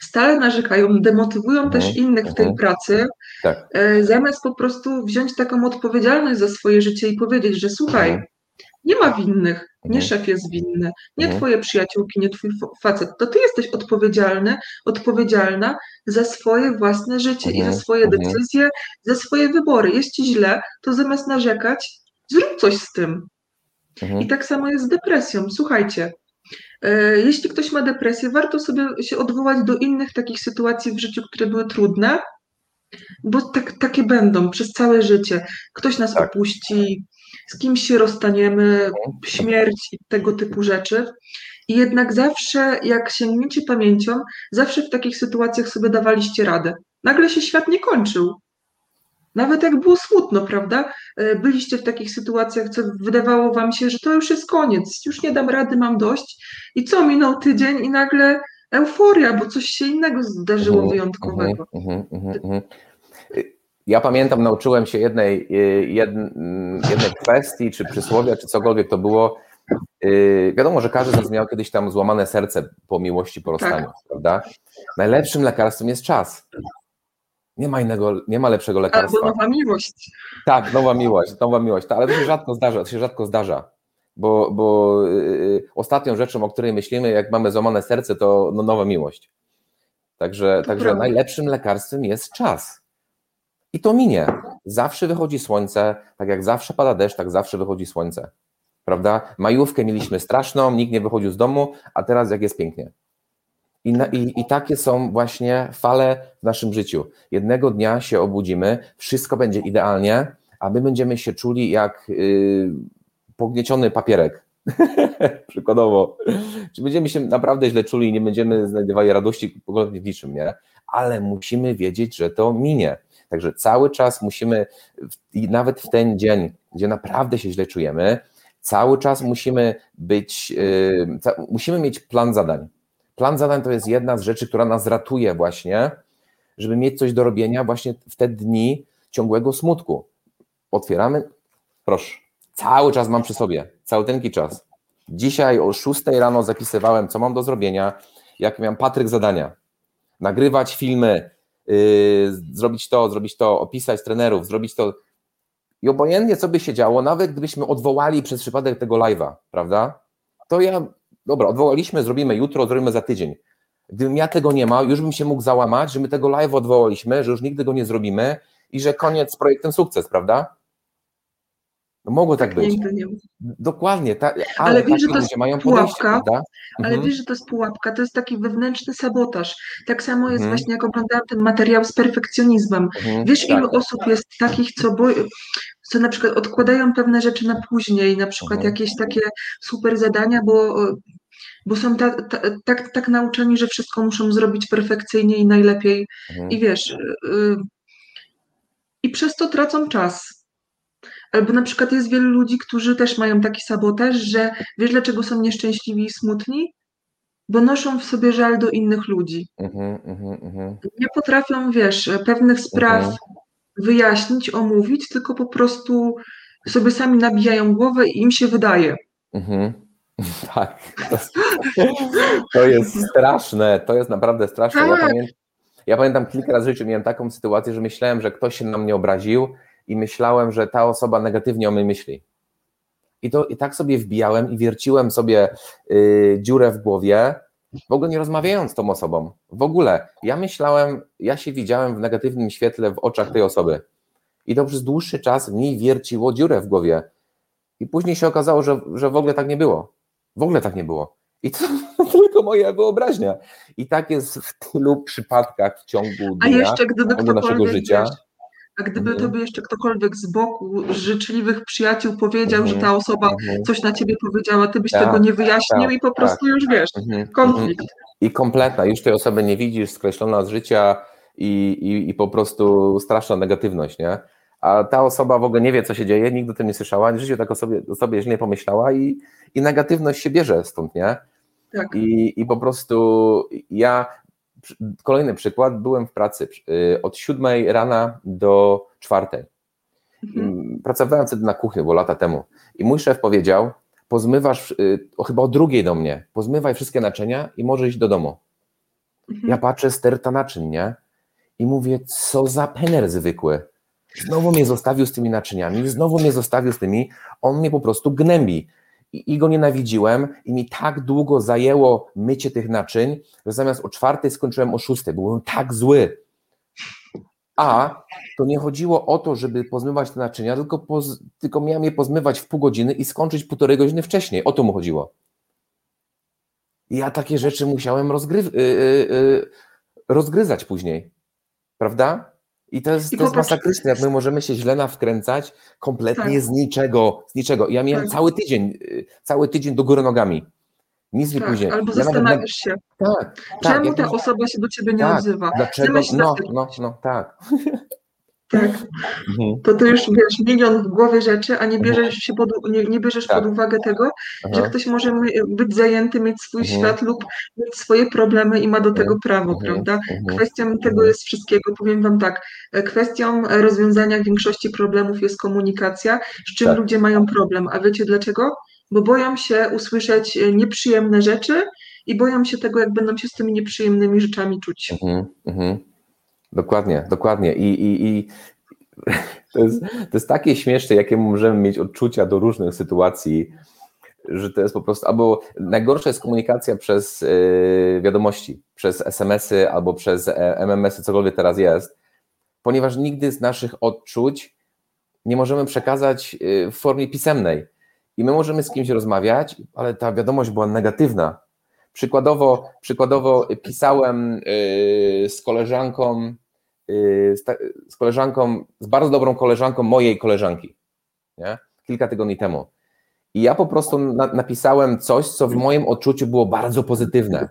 stale narzekają, demotywują też mhm, innych w tej mhm. pracy, tak. E, zamiast po prostu wziąć taką odpowiedzialność za swoje życie i powiedzieć, że słuchaj, mhm. Nie ma winnych. Nie mhm. szef jest winny, nie mhm. twoje przyjaciółki, nie twój facet. To ty jesteś odpowiedzialny, odpowiedzialna za swoje własne życie i za mhm. swoje decyzje, za swoje wybory. Jest ci źle, to zamiast narzekać, zrób coś z tym. I tak samo jest z depresją. Słuchajcie, e, jeśli ktoś ma depresję, warto sobie się odwołać do innych takich sytuacji w życiu, które były trudne, bo tak, takie będą przez całe życie. Ktoś nas tak. opuści, z kimś się rozstaniemy, śmierć i tego typu rzeczy. I jednak zawsze, jak sięgniecie pamięcią, zawsze w takich sytuacjach sobie dawaliście radę. Nagle się świat nie kończył. Nawet jak było smutno, prawda? E, byliście w takich sytuacjach, co wydawało wam się, że to już jest koniec, już nie dam rady, mam dość. I co, minął tydzień i nagle euforia, bo coś się innego zdarzyło Mhm, wyjątkowego. Ja pamiętam, nauczyłem się jednej, y, jedn- jednej kwestii, czy przysłowia, czy cokolwiek to było. Yy, Wiadomo, że każdy z nas miał kiedyś tam złamane serce po miłości, po rozstaniu, prawda? Najlepszym lekarstwem jest czas. Nie ma innego, nie ma lepszego Albo lekarstwa. nowa miłość. Tak, nowa miłość, nowa miłość, ale to się rzadko zdarza, to się rzadko zdarza, bo, bo yy, ostatnią rzeczą, o której myślimy, jak mamy złamane serce, to no, nowa miłość. Także, także najlepszym lekarstwem jest czas. I to minie. Zawsze wychodzi słońce, tak jak zawsze pada deszcz, tak zawsze wychodzi słońce. Prawda? Majówkę mieliśmy straszną, nikt nie wychodził z domu, a teraz jak jest pięknie. I, na, i, I takie są właśnie fale w naszym życiu. Jednego dnia się obudzimy, wszystko będzie idealnie, a my będziemy się czuli jak yy, pognieciony papierek. Przykładowo. Czy będziemy się naprawdę źle czuli i nie będziemy znajdowali radości w niczym, nie? Ale musimy wiedzieć, że to minie. Także cały czas musimy, i nawet w ten dzień, gdzie naprawdę się źle czujemy, cały czas musimy być, ca- musimy mieć plan zadań. Plan zadań to jest jedna z rzeczy, która nas ratuje właśnie, żeby mieć coś do robienia właśnie w te dni ciągłego smutku. Otwieramy, proszę, cały czas mam przy sobie, cały tenki czas. Dzisiaj o 6 rano zapisywałem, co mam do zrobienia, jak miałem Patryk zadania. Nagrywać filmy, zrobić to, zrobić to, opisać trenerów, zrobić to. I obojętnie, co by się działo, nawet gdybyśmy odwołali przez przypadek tego live'a, prawda? To ja, dobra, odwołaliśmy, zrobimy jutro, zrobimy za tydzień. Gdybym ja tego nie ma, już bym się mógł załamać, że my tego live odwołaliśmy, że już nigdy go nie zrobimy i że koniec z projektem sukces, prawda? No mogło tak być. Nigdy nie. Dokładnie, ta, ale, Ale wiesz, że to jest mają pułapka? Ale Mhm. wiesz, że to jest pułapka, to jest taki wewnętrzny sabotaż. Tak samo jest Mhm. właśnie, jak oglądałam ten materiał z perfekcjonizmem. Mhm, Wiesz, tak. ilu osób jest takich, co, boi, co na przykład odkładają pewne rzeczy na później, na przykład Mhm. jakieś takie super zadania, bo, bo są ta, ta, tak, tak nauczeni, że wszystko muszą zrobić perfekcyjnie i najlepiej. Mhm. I wiesz, y, y, i przez to tracą czas. Albo na przykład jest wielu ludzi, którzy też mają taki sabotaż, że wiesz, dlaczego są nieszczęśliwi i smutni? Bo noszą w sobie żal do innych ludzi. Mhm, mhm, mhm. Nie potrafią, wiesz, pewnych spraw Mhm. wyjaśnić, omówić, tylko po prostu sobie sami nabijają głowę i im się wydaje. Mhm. Tak. To, to jest straszne. To jest naprawdę straszne. Ja, Tak. pamię, ja pamiętam kilka razy w życiu miałem taką sytuację, że myślałem, że ktoś się na mnie obraził i myślałem, że ta osoba negatywnie o mnie myśli. I, to, I tak sobie wbijałem i wierciłem sobie y, dziurę w głowie, w ogóle nie rozmawiając z tą osobą. W ogóle. Ja myślałem, ja się widziałem w negatywnym świetle w oczach tej osoby. I to przez dłuższy czas mi wierciło dziurę w głowie. I później się okazało, że, że w ogóle tak nie było. W ogóle tak nie było. I to tylko moja wyobraźnia. I tak jest w tylu przypadkach w ciągu A dnia, jeszcze gdyby naszego życia. wiesz, a gdyby Mhm. tobie jeszcze ktokolwiek z boku, z życzliwych przyjaciół powiedział, Mhm. że ta osoba Mhm. coś na ciebie powiedziała, ty byś Tak, tego nie wyjaśnił tak, i po prostu już wiesz, Mhm, mhm. konflikt. I kompletna, już tej osoby nie widzisz, skreślona z życia i, i, i po prostu straszna negatywność, nie? A ta osoba w ogóle nie wie, co się dzieje, nigdy o tym nie słyszała, w życiu tak o sobie, o sobie źle nie pomyślała i, i negatywność się bierze stąd, nie? Tak. I, I po prostu ja, kolejny przykład, byłem w pracy y, od siódmej rana do czwartej. Mhm. Pracowałem wtedy na kuchni, bo lata temu. I mój szef powiedział, pozmywasz, y, o, chyba o drugiej do mnie, pozmywaj wszystkie naczynia i możesz iść do domu. Mhm. Ja patrzę, sterta naczyń, nie? I mówię, co za pener zwykły. Znowu mnie zostawił z tymi naczyniami, znowu mnie zostawił z tymi, on mnie po prostu gnębi. I, go nienawidziłem i mi tak długo zajęło mycie tych naczyń, że zamiast o czwartej skończyłem o szóstej. Byłem tak zły. A to nie chodziło o to, żeby pozmywać te naczynia, tylko, poz, tylko miałem je pozmywać w pół godziny i skończyć półtorej godziny wcześniej. O to mu chodziło. I ja takie rzeczy musiałem rozgry, yy, yy, rozgryzać później. Prawda? I to jest, I to jest masakryczne, jak my możemy się źle nawkręcać kompletnie Tak. z niczego. Z niczego. Ja miałem Tak. cały tydzień, yy, cały tydzień do góry nogami. Nic mi Tak, później. albo Ja zastanawiasz się, Tak, tak. czemu ta osoba się do ciebie nie tak, odzywa. Dlaczego? No, no, no, tak. Tak. Mhm. To ty już wiesz, milion w głowie rzeczy, a nie mhm. bierzesz, się pod, nie, nie bierzesz tak. pod uwagę tego, tak. że ktoś może być zajęty, mieć swój mhm. świat lub mieć swoje problemy i ma do tego prawo, prawda? Kwestią tego jest wszystkiego. Powiem wam tak, kwestią rozwiązania większości problemów jest komunikacja, z czym tak. ludzie mają problem. A wiecie dlaczego? Bo boją się usłyszeć nieprzyjemne rzeczy i boją się tego, jak będą się z tymi nieprzyjemnymi rzeczami czuć. Mhm. Dokładnie, dokładnie. I, i, i to, jest, to jest takie śmieszne, jakie możemy mieć odczucia do różnych sytuacji, że to jest po prostu, albo najgorsza jest komunikacja przez yy, wiadomości, przez SMS-y albo przez e, MMS-y, cokolwiek teraz jest, ponieważ nigdy z naszych odczuć nie możemy przekazać y, w formie pisemnej. I my możemy z kimś rozmawiać, ale ta wiadomość była negatywna. Przykładowo, przykładowo pisałem yy, z koleżanką z, koleżanką, z bardzo dobrą koleżanką mojej koleżanki, nie? kilka tygodni temu. I ja po prostu na, napisałem coś, co w moim odczuciu było bardzo pozytywne.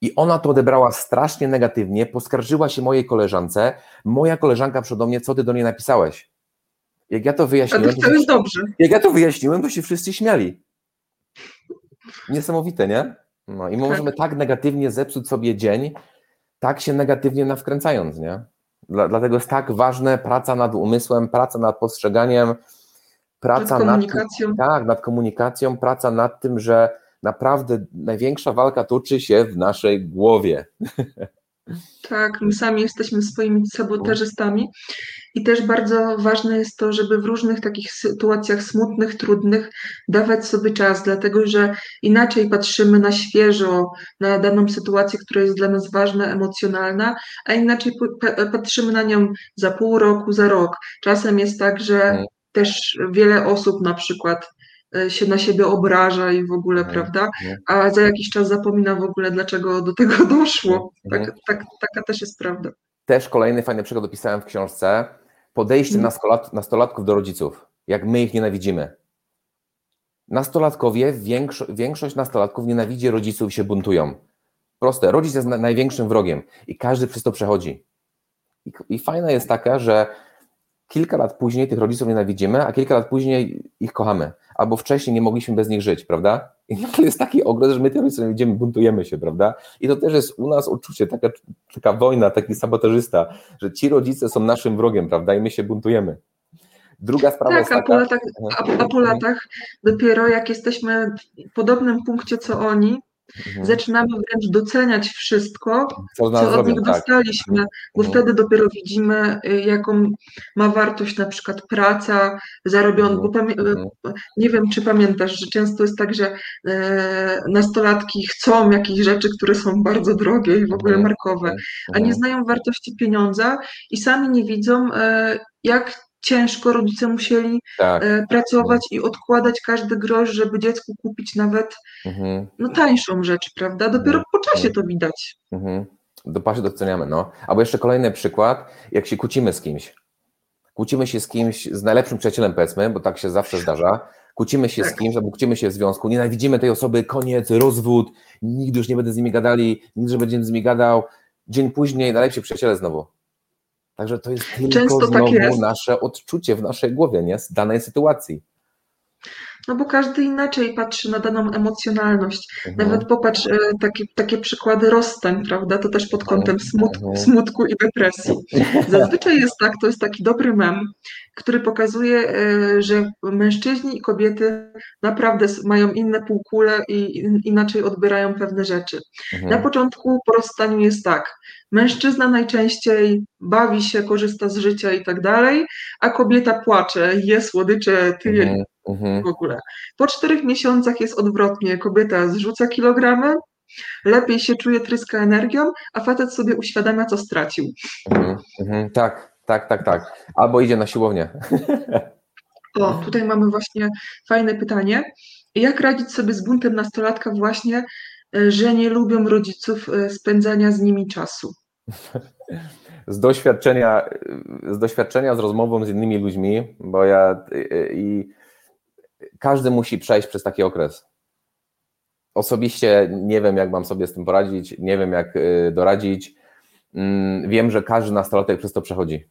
I ona to odebrała strasznie negatywnie, poskarżyła się mojej koleżance. Moja koleżanka przede mnie, co ty do niej napisałeś? Jak ja to wyjaśniłem. To, jest dobrze. Jak ja to wyjaśniłem, to się wszyscy śmiali. Niesamowite, nie? No i my tak. możemy tak negatywnie zepsuć sobie dzień, tak się negatywnie nawkręcając, nie? Dlatego jest tak ważna praca nad umysłem, praca nad postrzeganiem, praca nad komunikacją. Nad, tak, nad komunikacją, praca nad tym, że naprawdę największa walka toczy się w naszej głowie. Tak, my sami jesteśmy swoimi sabotażystami i też bardzo ważne jest to, żeby w różnych takich sytuacjach smutnych, trudnych dawać sobie czas, dlatego że inaczej patrzymy na świeżo, na daną sytuację, która jest dla nas ważna, emocjonalna, a inaczej patrzymy na nią za pół roku, za rok. Czasem jest tak, że mm. też wiele osób na przykład e, się na siebie obraża i w ogóle, mm. prawda? Mm. A za jakiś czas zapomina w ogóle, dlaczego do tego doszło. Tak, tak, taka też jest prawda. Też kolejny fajny przykład opisałem w książce podejście mhm. nastolat, nastolatków do rodziców, jak my ich nienawidzimy. Nastolatkowie, większo, większość nastolatków nienawidzi rodziców i się buntują. Proste, rodzic jest na, największym wrogiem i każdy przez to przechodzi. I, I fajna jest taka, że kilka lat później tych rodziców nienawidzimy, a kilka lat później ich kochamy. Albo wcześniej nie mogliśmy bez nich żyć, prawda? I to jest taki ogrom, że my rodziców nienawidzimy, buntujemy się, prawda? I to też jest u nas uczucie, taka, taka wojna, taki sabotażysta, że ci rodzice są naszym wrogiem, prawda? I my się buntujemy. Druga sprawa tak, jest taka... A po, latach, a, a po latach dopiero jak jesteśmy w podobnym punkcie co oni, Mhm. Zaczynamy wręcz doceniać wszystko, co, co od nich tak. dostaliśmy, bo mhm. wtedy dopiero widzimy, y, jaką ma wartość na przykład praca zarobiona. Bo y, mhm. nie wiem, czy pamiętasz, że często jest tak, że e, nastolatki chcą jakichś rzeczy, które są bardzo drogie i w ogóle mhm. markowe, a nie mhm. znają wartości pieniądza i sami nie widzą, e, jak ciężko rodzice musieli tak. E, pracować i odkładać każdy grosz, żeby dziecku kupić nawet mhm. no, tańszą rzecz, prawda? Dopiero mhm. po czasie to widać. Mhm. Do pasie doceniamy, no. Albo jeszcze kolejny przykład, jak się kłócimy z kimś. Kłócimy się z kimś, z najlepszym przyjacielem powiedzmy, bo tak się zawsze zdarza. Kłócimy się tak. z kimś, albo kłócimy się w związku, nienawidzimy tej osoby, koniec, rozwód, nigdy już nie będę z nimi gadali, nigdy nie będę z nimi gadał. Dzień później najlepsi przyjaciele znowu. Także to jest tylko Często tak znowu tak jest. nasze odczucie w naszej głowie, nie? Z danej sytuacji. No bo każdy inaczej patrzy na daną emocjonalność. Mhm. Nawet popatrz, e, takie, takie przykłady rozstań, prawda? To też pod kątem mhm. smutku, mhm. smutku i depresji. Zazwyczaj jest tak, to jest taki dobry mem, który pokazuje, e, że mężczyźni i kobiety naprawdę mają inne półkule i inaczej odbierają pewne rzeczy. Mhm. Na początku po rozstaniu jest tak. Mężczyzna najczęściej bawi się, korzysta z życia i tak dalej, a kobieta płacze, je słodycze, ty mhm. Mhm. w ogóle. Po czterech miesiącach jest odwrotnie. Kobieta zrzuca kilogramy, lepiej się czuje, tryska energią, a facet sobie uświadamia, co stracił. Mhm. Mhm. Tak, tak, tak, tak. Albo idzie na siłownię. O, tutaj mamy właśnie fajne pytanie. Jak radzić sobie z buntem nastolatka właśnie, e, że nie lubią rodziców e, spędzania z nimi czasu? Z doświadczenia, z doświadczenia, z rozmową z innymi ludźmi, bo ja i każdy musi przejść przez taki okres. Osobiście nie wiem, jak mam sobie z tym poradzić, nie wiem, jak e, doradzić. Mm, wiem, że każdy nastolatek przez to przechodzi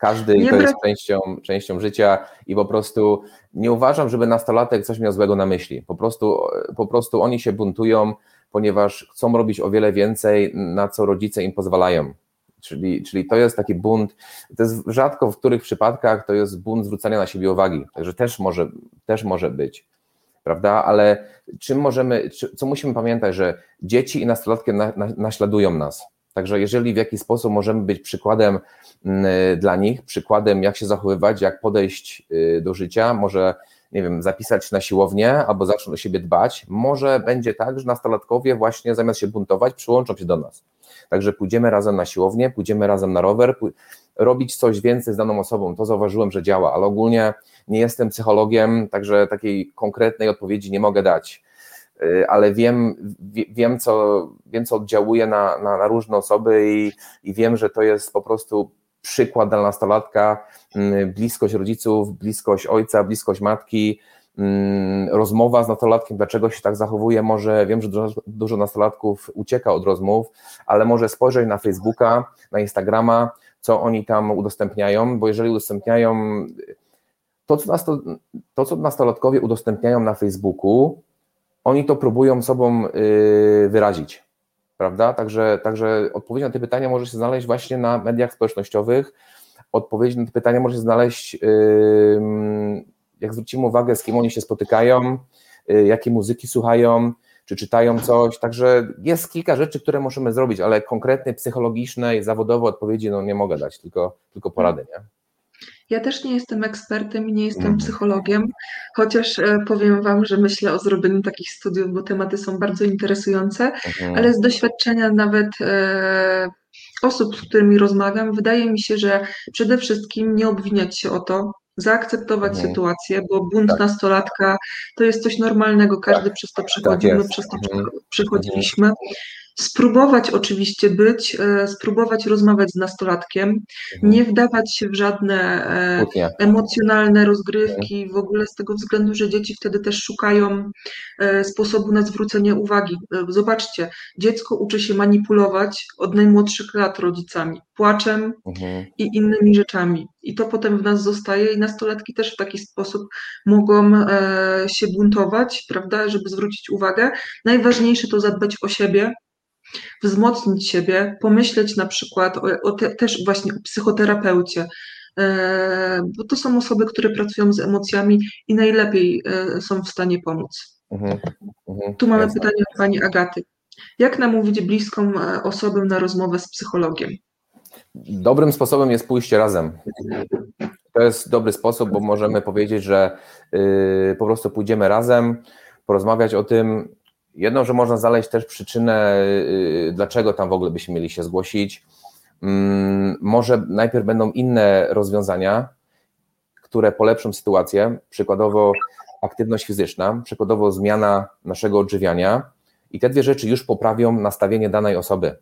Każdy nie to jest częścią, częścią życia i po prostu nie uważam, żeby nastolatek coś miał złego na myśli. Po prostu, po prostu oni się buntują, ponieważ chcą robić o wiele więcej, na co rodzice im pozwalają. Czyli, czyli to jest taki bunt, to jest rzadko w których przypadkach to jest bunt zwrócenia na siebie uwagi, także też może, też może być, prawda? Ale czym możemy, co musimy pamiętać, że dzieci i nastolatki na, na, naśladują nas. Także jeżeli w jakiś sposób możemy być przykładem mm, dla nich, przykładem jak się zachowywać, jak podejść y, do życia, może nie wiem, zapisać na siłownię albo zaczną o siebie dbać, może będzie tak, że nastolatkowie właśnie zamiast się buntować, przyłączą się do nas. Także pójdziemy razem na siłownię, pójdziemy razem na rower, robić coś więcej z daną osobą. To zauważyłem, że działa, ale ogólnie nie jestem psychologiem, także takiej konkretnej odpowiedzi nie mogę dać. Y, ale wiem, wiem, co, wiem, co oddziałuje na, na, na różne osoby i, i wiem, że to jest po prostu przykład dla nastolatka, mm, bliskość rodziców, bliskość ojca, bliskość matki, rozmowa z nastolatkiem, dlaczego się tak zachowuje, może wiem, że dużo, dużo nastolatków ucieka od rozmów, ale może spojrzeć na Facebooka, na Instagrama, co oni tam udostępniają, bo jeżeli udostępniają to, co, to, co nastolatkowie udostępniają na Facebooku, oni to próbują sobą y, wyrazić prawda? Także, także odpowiedź na te pytania może się znaleźć właśnie na mediach społecznościowych. Odpowiedź na te pytania może się znaleźć, jak zwrócimy uwagę, z kim oni się spotykają, y, jakie muzyki słuchają, czy czytają coś. Także jest kilka rzeczy, które możemy zrobić, ale konkretnej, psychologicznej, zawodowej odpowiedzi no, nie mogę dać, tylko, tylko porady. Nie? Ja też nie jestem ekspertem i nie jestem mhm. psychologiem, chociaż e, powiem Wam, że myślę o zrobieniu takich studiów, bo tematy są bardzo interesujące, mhm. ale z doświadczenia nawet e, osób, z którymi rozmawiam, wydaje mi się, że przede wszystkim nie obwiniać się o to, zaakceptować mhm. sytuację, bo bunt tak. nastolatka to jest coś normalnego, każdy tak. przez to przechodził, tak przez to mhm. przechodziliśmy spróbować oczywiście być, e, spróbować rozmawiać z nastolatkiem, mhm. nie wdawać się w żadne e, emocjonalne rozgrywki, mhm. w ogóle z tego względu, że dzieci wtedy też szukają e, sposobu na zwrócenie uwagi. Zobaczcie, dziecko uczy się manipulować od najmłodszych lat rodzicami, płaczem mhm. i innymi rzeczami. I to potem w nas zostaje i nastolatki też w taki sposób mogą się buntować, prawda, żeby zwrócić uwagę. Najważniejsze to zadbać o siebie, wzmocnić siebie, pomyśleć na przykład o, o te, też właśnie o psychoterapeucie, e, bo to są osoby, które pracują z emocjami i najlepiej e, są w stanie pomóc. Mhm, mhm, tu mamy jasne. pytanie od pani Agaty. Jak namówić bliską e, osobę na rozmowę z psychologiem? Dobrym sposobem jest pójście razem. To jest dobry sposób, bo możemy powiedzieć, że yy, po prostu pójdziemy razem, porozmawiać o tym, Jedno, że można znaleźć też przyczynę, y, dlaczego tam w ogóle byśmy mieli się zgłosić. Mm, może najpierw będą inne rozwiązania, które polepszą sytuację, przykładowo aktywność fizyczna, przykładowo zmiana naszego odżywiania i te dwie rzeczy już poprawią nastawienie danej osoby,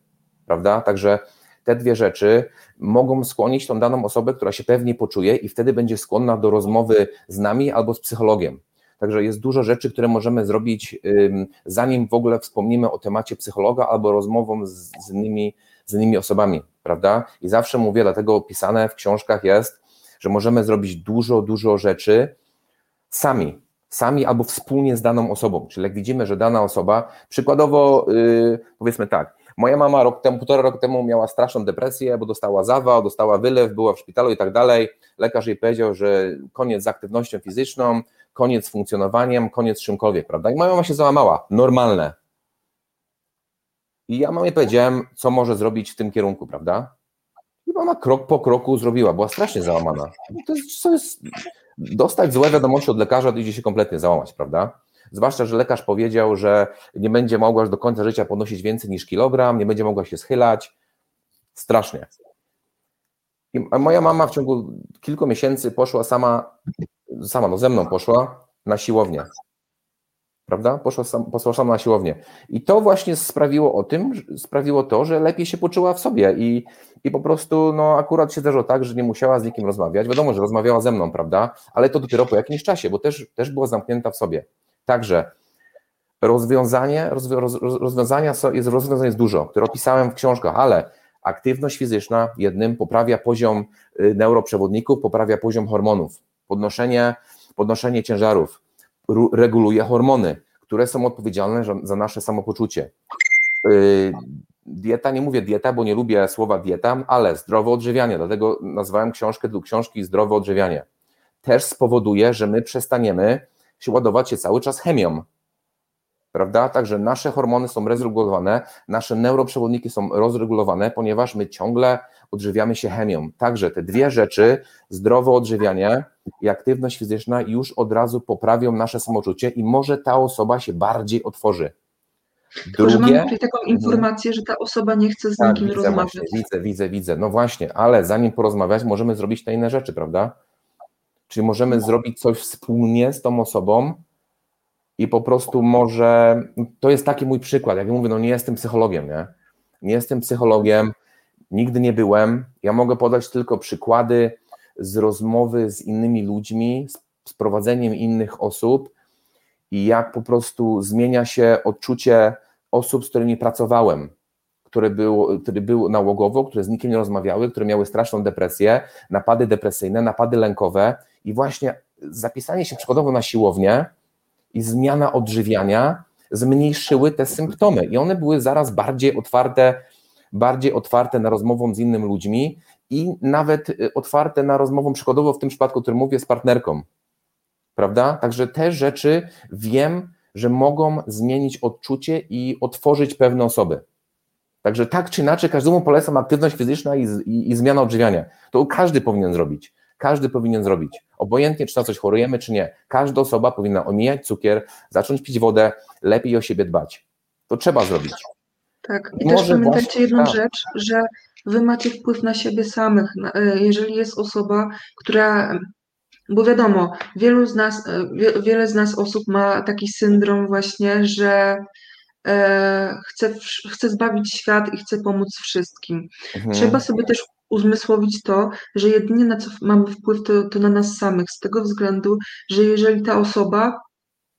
prawda? Także te dwie rzeczy mogą skłonić tą daną osobę, która się pewnie poczuje i wtedy będzie skłonna do rozmowy z nami albo z psychologiem. Także jest dużo rzeczy, które możemy zrobić, zanim w ogóle wspomnimy o temacie psychologa albo rozmową z, innymi, z innymi osobami, prawda? I zawsze mówię, dlatego opisane w książkach jest, że możemy zrobić dużo, dużo rzeczy sami, sami albo wspólnie z daną osobą. Czyli jak widzimy, że dana osoba, przykładowo, yy, powiedzmy tak, moja mama rok temu, półtora roku temu miała straszną depresję, bo dostała zawał, dostała wylew, była w szpitalu i tak dalej. Lekarz jej powiedział, że koniec z aktywnością fizyczną, koniec funkcjonowaniem, koniec czymkolwiek, prawda? I moja mama się załamała. Normalne. I ja mamie powiedziałem, co może zrobić w tym kierunku, prawda? I mama krok po kroku zrobiła, była strasznie załamana. To jest, to jest dostać złe wiadomości od lekarza, to idzie się kompletnie załamać, prawda? Zwłaszcza, że lekarz powiedział, że nie będzie mogła do końca życia podnosić więcej niż kilogram, nie będzie mogła się schylać. Strasznie. I moja mama w ciągu kilku miesięcy poszła sama sama no ze mną poszła na siłownię. Prawda? Poszła, sam, poszła sama na siłownię. I to właśnie sprawiło o tym, sprawiło to, że lepiej się poczuła w sobie i, i po prostu no akurat się zdarzyło tak, że nie musiała z nikim rozmawiać. Wiadomo, że rozmawiała ze mną, prawda? Ale to dopiero po jakimś czasie, bo też, też była zamknięta w sobie. Także rozwiązanie, rozwiązania jest rozwiązań jest dużo, które opisałem w książkach, ale Aktywność fizyczna jednym poprawia poziom y, neuroprzewodników, poprawia poziom hormonów, podnoszenie, podnoszenie ciężarów, reguluje hormony, które są odpowiedzialne za nasze samopoczucie. Y, dieta, nie mówię dieta, bo nie lubię słowa dieta, ale zdrowe odżywianie, dlatego nazwałem książkę do książki Zdrowe odżywianie. Też spowoduje, że my przestaniemy się ładować się cały czas chemią, prawda? Także nasze hormony są rozregulowane, nasze neuroprzewodniki są rozregulowane, ponieważ my ciągle odżywiamy się chemią. Także te dwie rzeczy, zdrowe odżywianie i aktywność fizyczna już od razu poprawią nasze samoczucie i może ta osoba się bardziej otworzy. Drugie, Tylko, mam tutaj taką mhm. informację, że ta osoba nie chce z tak, nikim widzę rozmawiać. Właśnie, widzę, widzę, widzę. No właśnie, ale zanim porozmawiać, możemy zrobić te inne rzeczy, prawda? Czyli możemy no. zrobić coś wspólnie z tą osobą, i po prostu może, to jest taki mój przykład, jak ja mówię, no nie jestem psychologiem, nie? Nie jestem psychologiem, nigdy nie byłem, ja mogę podać tylko przykłady z rozmowy z innymi ludźmi, z prowadzeniem innych osób i jak po prostu zmienia się odczucie osób, z którymi pracowałem, które, było, które były nałogowo, które z nikim nie rozmawiały, które miały straszną depresję, napady depresyjne, napady lękowe i właśnie zapisanie się przykładowo na siłownię, i zmiana odżywiania zmniejszyły te symptomy i one były zaraz bardziej otwarte, bardziej otwarte na rozmowę z innymi ludźmi i nawet y, otwarte na rozmowę przykładowo w tym przypadku, o którym mówię, z partnerką. Prawda? Także te rzeczy wiem, że mogą zmienić odczucie i otworzyć pewne osoby. Także tak czy inaczej, każdemu polecam aktywność fizyczna i, i, i zmiana odżywiania. To każdy powinien zrobić każdy powinien zrobić. Obojętnie, czy na coś chorujemy, czy nie. Każda osoba powinna omijać cukier, zacząć pić wodę, lepiej o siebie dbać. To trzeba zrobić. Tak, i, I też pamiętajcie właśnie, jedną tak. rzecz, że wy macie wpływ na siebie samych. E, jeżeli jest osoba, która bo wiadomo, wielu z nas, e, wiele z nas osób ma taki syndrom właśnie, że e, chce, chce zbawić świat i chce pomóc wszystkim. Mhm. Trzeba sobie też uzmysłowić to, że jedynie na co mamy wpływ, to, to na nas samych, z tego względu, że jeżeli ta osoba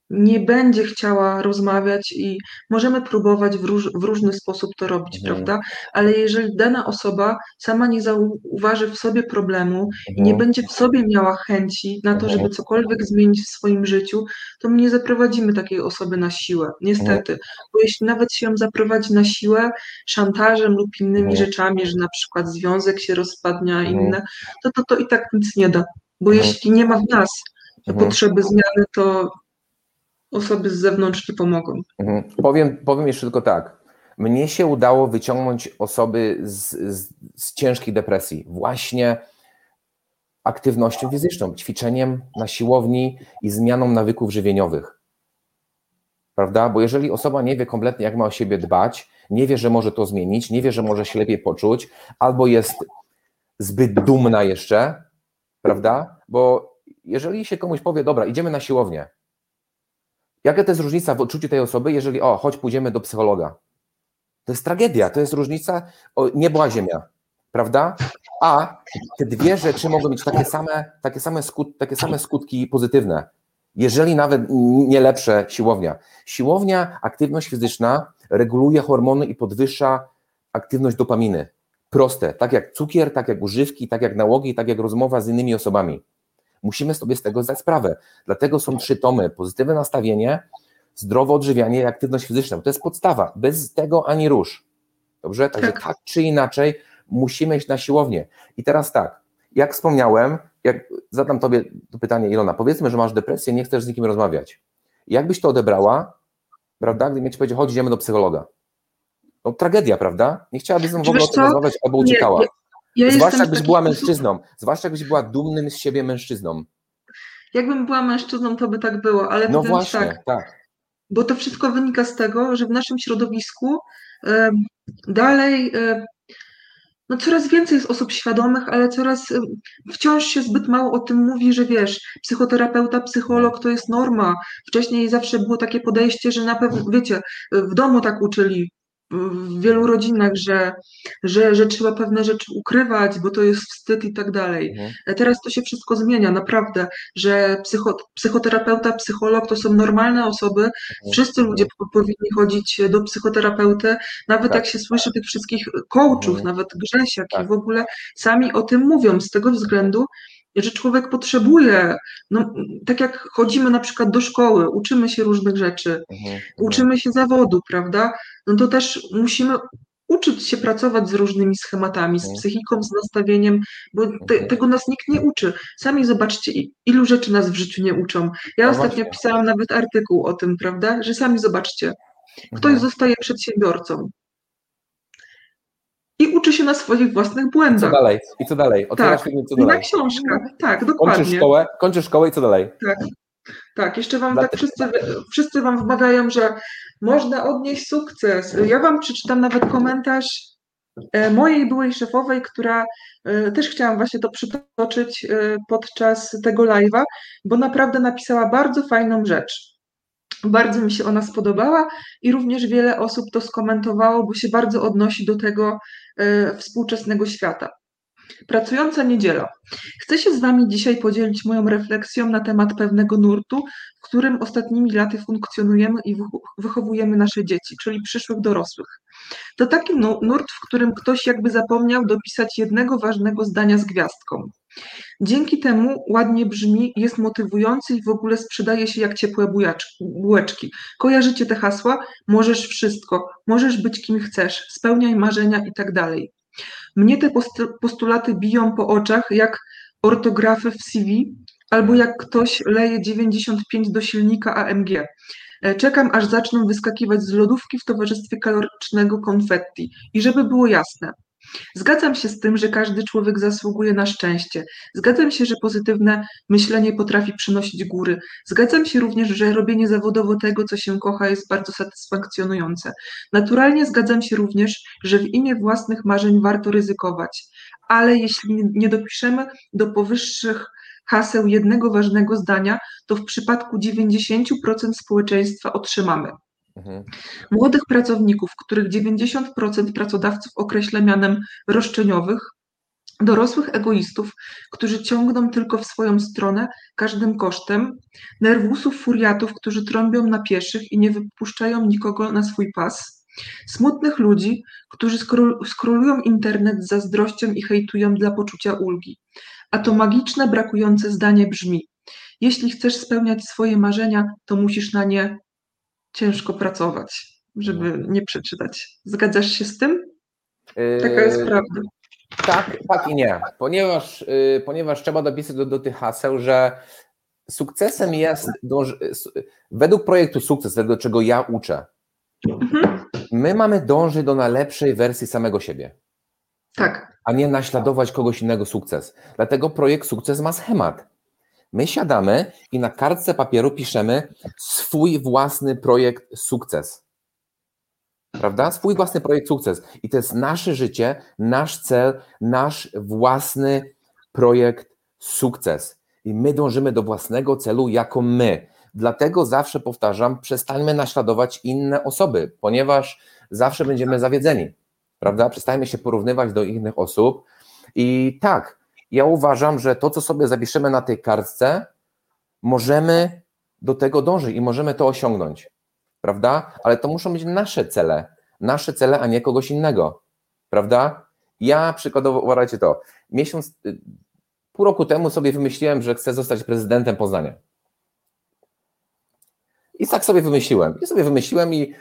nie będzie chciała rozmawiać i możemy próbować w, róż, w różny sposób to robić, mhm. prawda? Ale jeżeli dana osoba sama nie zauważy w sobie problemu mhm. i nie mhm. będzie w sobie miała chęci na to, mhm. żeby cokolwiek zmienić w swoim życiu, to my nie zaprowadzimy takiej osoby na siłę, niestety. Mhm. Bo jeśli nawet się ją zaprowadzi na siłę szantażem lub innymi rzeczami, że na przykład związek się rozpadnie, a inne, to, to to i tak nic nie da. Bo jeśli nie ma w nas potrzeby zmiany, to osoby z zewnątrz nie pomogą. Mhm. Powiem, powiem jeszcze tylko tak. Mnie się udało wyciągnąć osoby z, z, z ciężkiej depresji właśnie aktywnością fizyczną, ćwiczeniem na siłowni i zmianą nawyków żywieniowych. Prawda? Bo jeżeli osoba nie wie kompletnie, jak ma o siebie dbać, nie wie, że może to zmienić, nie wie, że może się lepiej poczuć, albo jest zbyt dumna jeszcze, prawda? Bo jeżeli się komuś powie, dobra, idziemy na siłownię, Jaka to jest różnica w odczuciu tej osoby, jeżeli o, choć pójdziemy do psychologa? To jest tragedia, to jest różnica o, niebo a ziemia, prawda? A te dwie rzeczy mogą mieć takie same, takie same, skut, takie same skutki pozytywne, jeżeli nawet nie lepsze siłownia. Siłownia, aktywność fizyczna reguluje hormony i podwyższa aktywność dopaminy. Proste, tak jak cukier, tak jak używki, tak jak nałogi, tak jak rozmowa z innymi osobami. Musimy sobie z tego zdać sprawę. Dlatego są trzy tomy: pozytywne nastawienie, zdrowe odżywianie i aktywność fizyczna. To jest podstawa. Bez tego ani rusz. Dobrze? Także tak, tak czy inaczej musimy iść na siłownię. I teraz tak, jak wspomniałem, jak zadam Tobie to pytanie, Ilona, powiedzmy, że masz depresję, nie chcesz z nikim rozmawiać. Jak byś to odebrała, prawda, gdyby ci powiedział, chodź, idziemy do psychologa? No tragedia, prawda? Nie chciałabyś z nim w ogóle o tym rozmawiać albo uciekała. Nie, nie. Ja zwłaszcza jakbyś była mężczyzną, zwłaszcza jakbyś była dumnym z siebie mężczyzną. Jakbym była mężczyzną, to by tak było, ale no właśnie, tak, tak. Bo to wszystko wynika z tego, że w naszym środowisku e, dalej e, no coraz więcej jest osób świadomych, ale coraz wciąż się zbyt mało o tym mówi, że wiesz, psychoterapeuta, psycholog to jest norma. Wcześniej zawsze było takie podejście, że na pewno, wiecie, w domu tak uczyli, w wielu rodzinach, że, że, że trzeba pewne rzeczy ukrywać, bo to jest wstyd i tak dalej. Mhm. Teraz to się wszystko zmienia, naprawdę, że psycho, psychoterapeuta, psycholog to są normalne osoby, Mhm. wszyscy ludzie po- powinni chodzić do psychoterapeuty, nawet Tak. jak się słyszy tych wszystkich coachów, Mhm. nawet Grzesiak i Tak. w ogóle sami o tym mówią, z tego względu, że człowiek potrzebuje, no, tak jak chodzimy na przykład do szkoły, uczymy się różnych rzeczy, Mhm. Mhm. uczymy się zawodu, prawda? No to też musimy uczyć się pracować z różnymi schematami, z Mhm. psychiką, z nastawieniem, bo te, Mhm. tego nas nikt nie uczy. Sami zobaczcie, ilu rzeczy nas w życiu nie uczą. Ja No ostatnio właśnie. pisałam nawet artykuł o tym, prawda? Że sami zobaczcie, ktoś Mhm. zostaje przedsiębiorcą i uczy się na swoich własnych I co błędach. dalej? I co dalej? Otwierasz Tak, co I na dalej? książkach, tak, Kończysz dokładnie. szkołę, kończysz szkołę i co dalej? Tak, tak. Jeszcze wam tak wszyscy, wszyscy wam wmawiają, że można odnieść sukces. Ja wam przeczytam nawet komentarz e, mojej byłej szefowej, która e, też chciałam właśnie to przytoczyć e, podczas tego live'a, bo naprawdę napisała bardzo fajną rzecz. Bardzo mi się ona spodobała i również wiele osób to skomentowało, bo się bardzo odnosi do tego e, współczesnego świata. Pracująca niedziela. Chcę się z Wami dzisiaj podzielić moją refleksją na temat pewnego nurtu, w którym ostatnimi laty funkcjonujemy i wychowujemy nasze dzieci, czyli przyszłych dorosłych. To taki nu- nurt, w którym ktoś jakby zapomniał dopisać jednego ważnego zdania z gwiazdką. Dzięki temu ładnie brzmi, jest motywujący i w ogóle sprzedaje się jak ciepłe bułeczki. Kojarzycie te hasła? Możesz wszystko, możesz być kim chcesz, spełniaj marzenia i tak dalej. Mnie te postu- postulaty biją po oczach jak ortografy w CV albo jak ktoś leje 95 do silnika AMG. E, Czekam, aż zaczną wyskakiwać z lodówki w towarzystwie kalorycznego konfetti. I żeby było jasne, zgadzam się z tym, że każdy człowiek zasługuje na szczęście. Zgadzam się, że pozytywne myślenie potrafi przynosić góry. Zgadzam się również, że robienie zawodowo tego, co się kocha, jest bardzo satysfakcjonujące. Naturalnie zgadzam się również, że w imię własnych marzeń warto ryzykować, ale jeśli nie- nie dopiszemy do powyższych haseł jednego ważnego zdania, to w przypadku 90% społeczeństwa otrzymamy. Mhm. Młodych pracowników, których 90% pracodawców określa mianem roszczeniowych, dorosłych egoistów, którzy ciągną tylko w swoją stronę każdym kosztem, nerwusów furiatów, którzy trąbią na pieszych i nie wypuszczają nikogo na swój pas, smutnych ludzi, którzy skro- skrolują internet z zazdrością i hejtują dla poczucia ulgi. A to magiczne, brakujące zdanie brzmi: Jeśli chcesz spełniać swoje marzenia, to musisz na nie ciężko pracować, żeby nie przeczytać. Zgadzasz się z tym? Taka jest Yy, prawda. Tak, tak i nie, ponieważ, yy, ponieważ trzeba dopisać do, do tych haseł, że sukcesem jest, dąż, według projektu sukces, tego czego ja uczę, Mhm. my mamy dążyć do najlepszej wersji samego siebie, Tak, a nie naśladować kogoś innego sukces. Dlatego projekt sukces ma schemat. My siadamy i na kartce papieru piszemy swój własny projekt sukces. Prawda? Swój własny projekt sukces. I to jest nasze życie, nasz cel, nasz własny projekt sukces. I my dążymy do własnego celu jako my. Dlatego zawsze powtarzam, przestańmy naśladować inne osoby, ponieważ zawsze będziemy zawiedzeni. Prawda? Przestańmy się porównywać do innych osób. I tak, ja uważam, że to, co sobie zapiszemy na tej kartce, możemy do tego dążyć i możemy to osiągnąć. Prawda? Ale to muszą być nasze cele. Nasze cele, a nie kogoś innego. Prawda? Ja przykładowo, uważajcie to, miesiąc, y, pół roku temu sobie wymyśliłem, że chcę zostać prezydentem Poznania. I tak sobie wymyśliłem. I sobie wymyśliłem i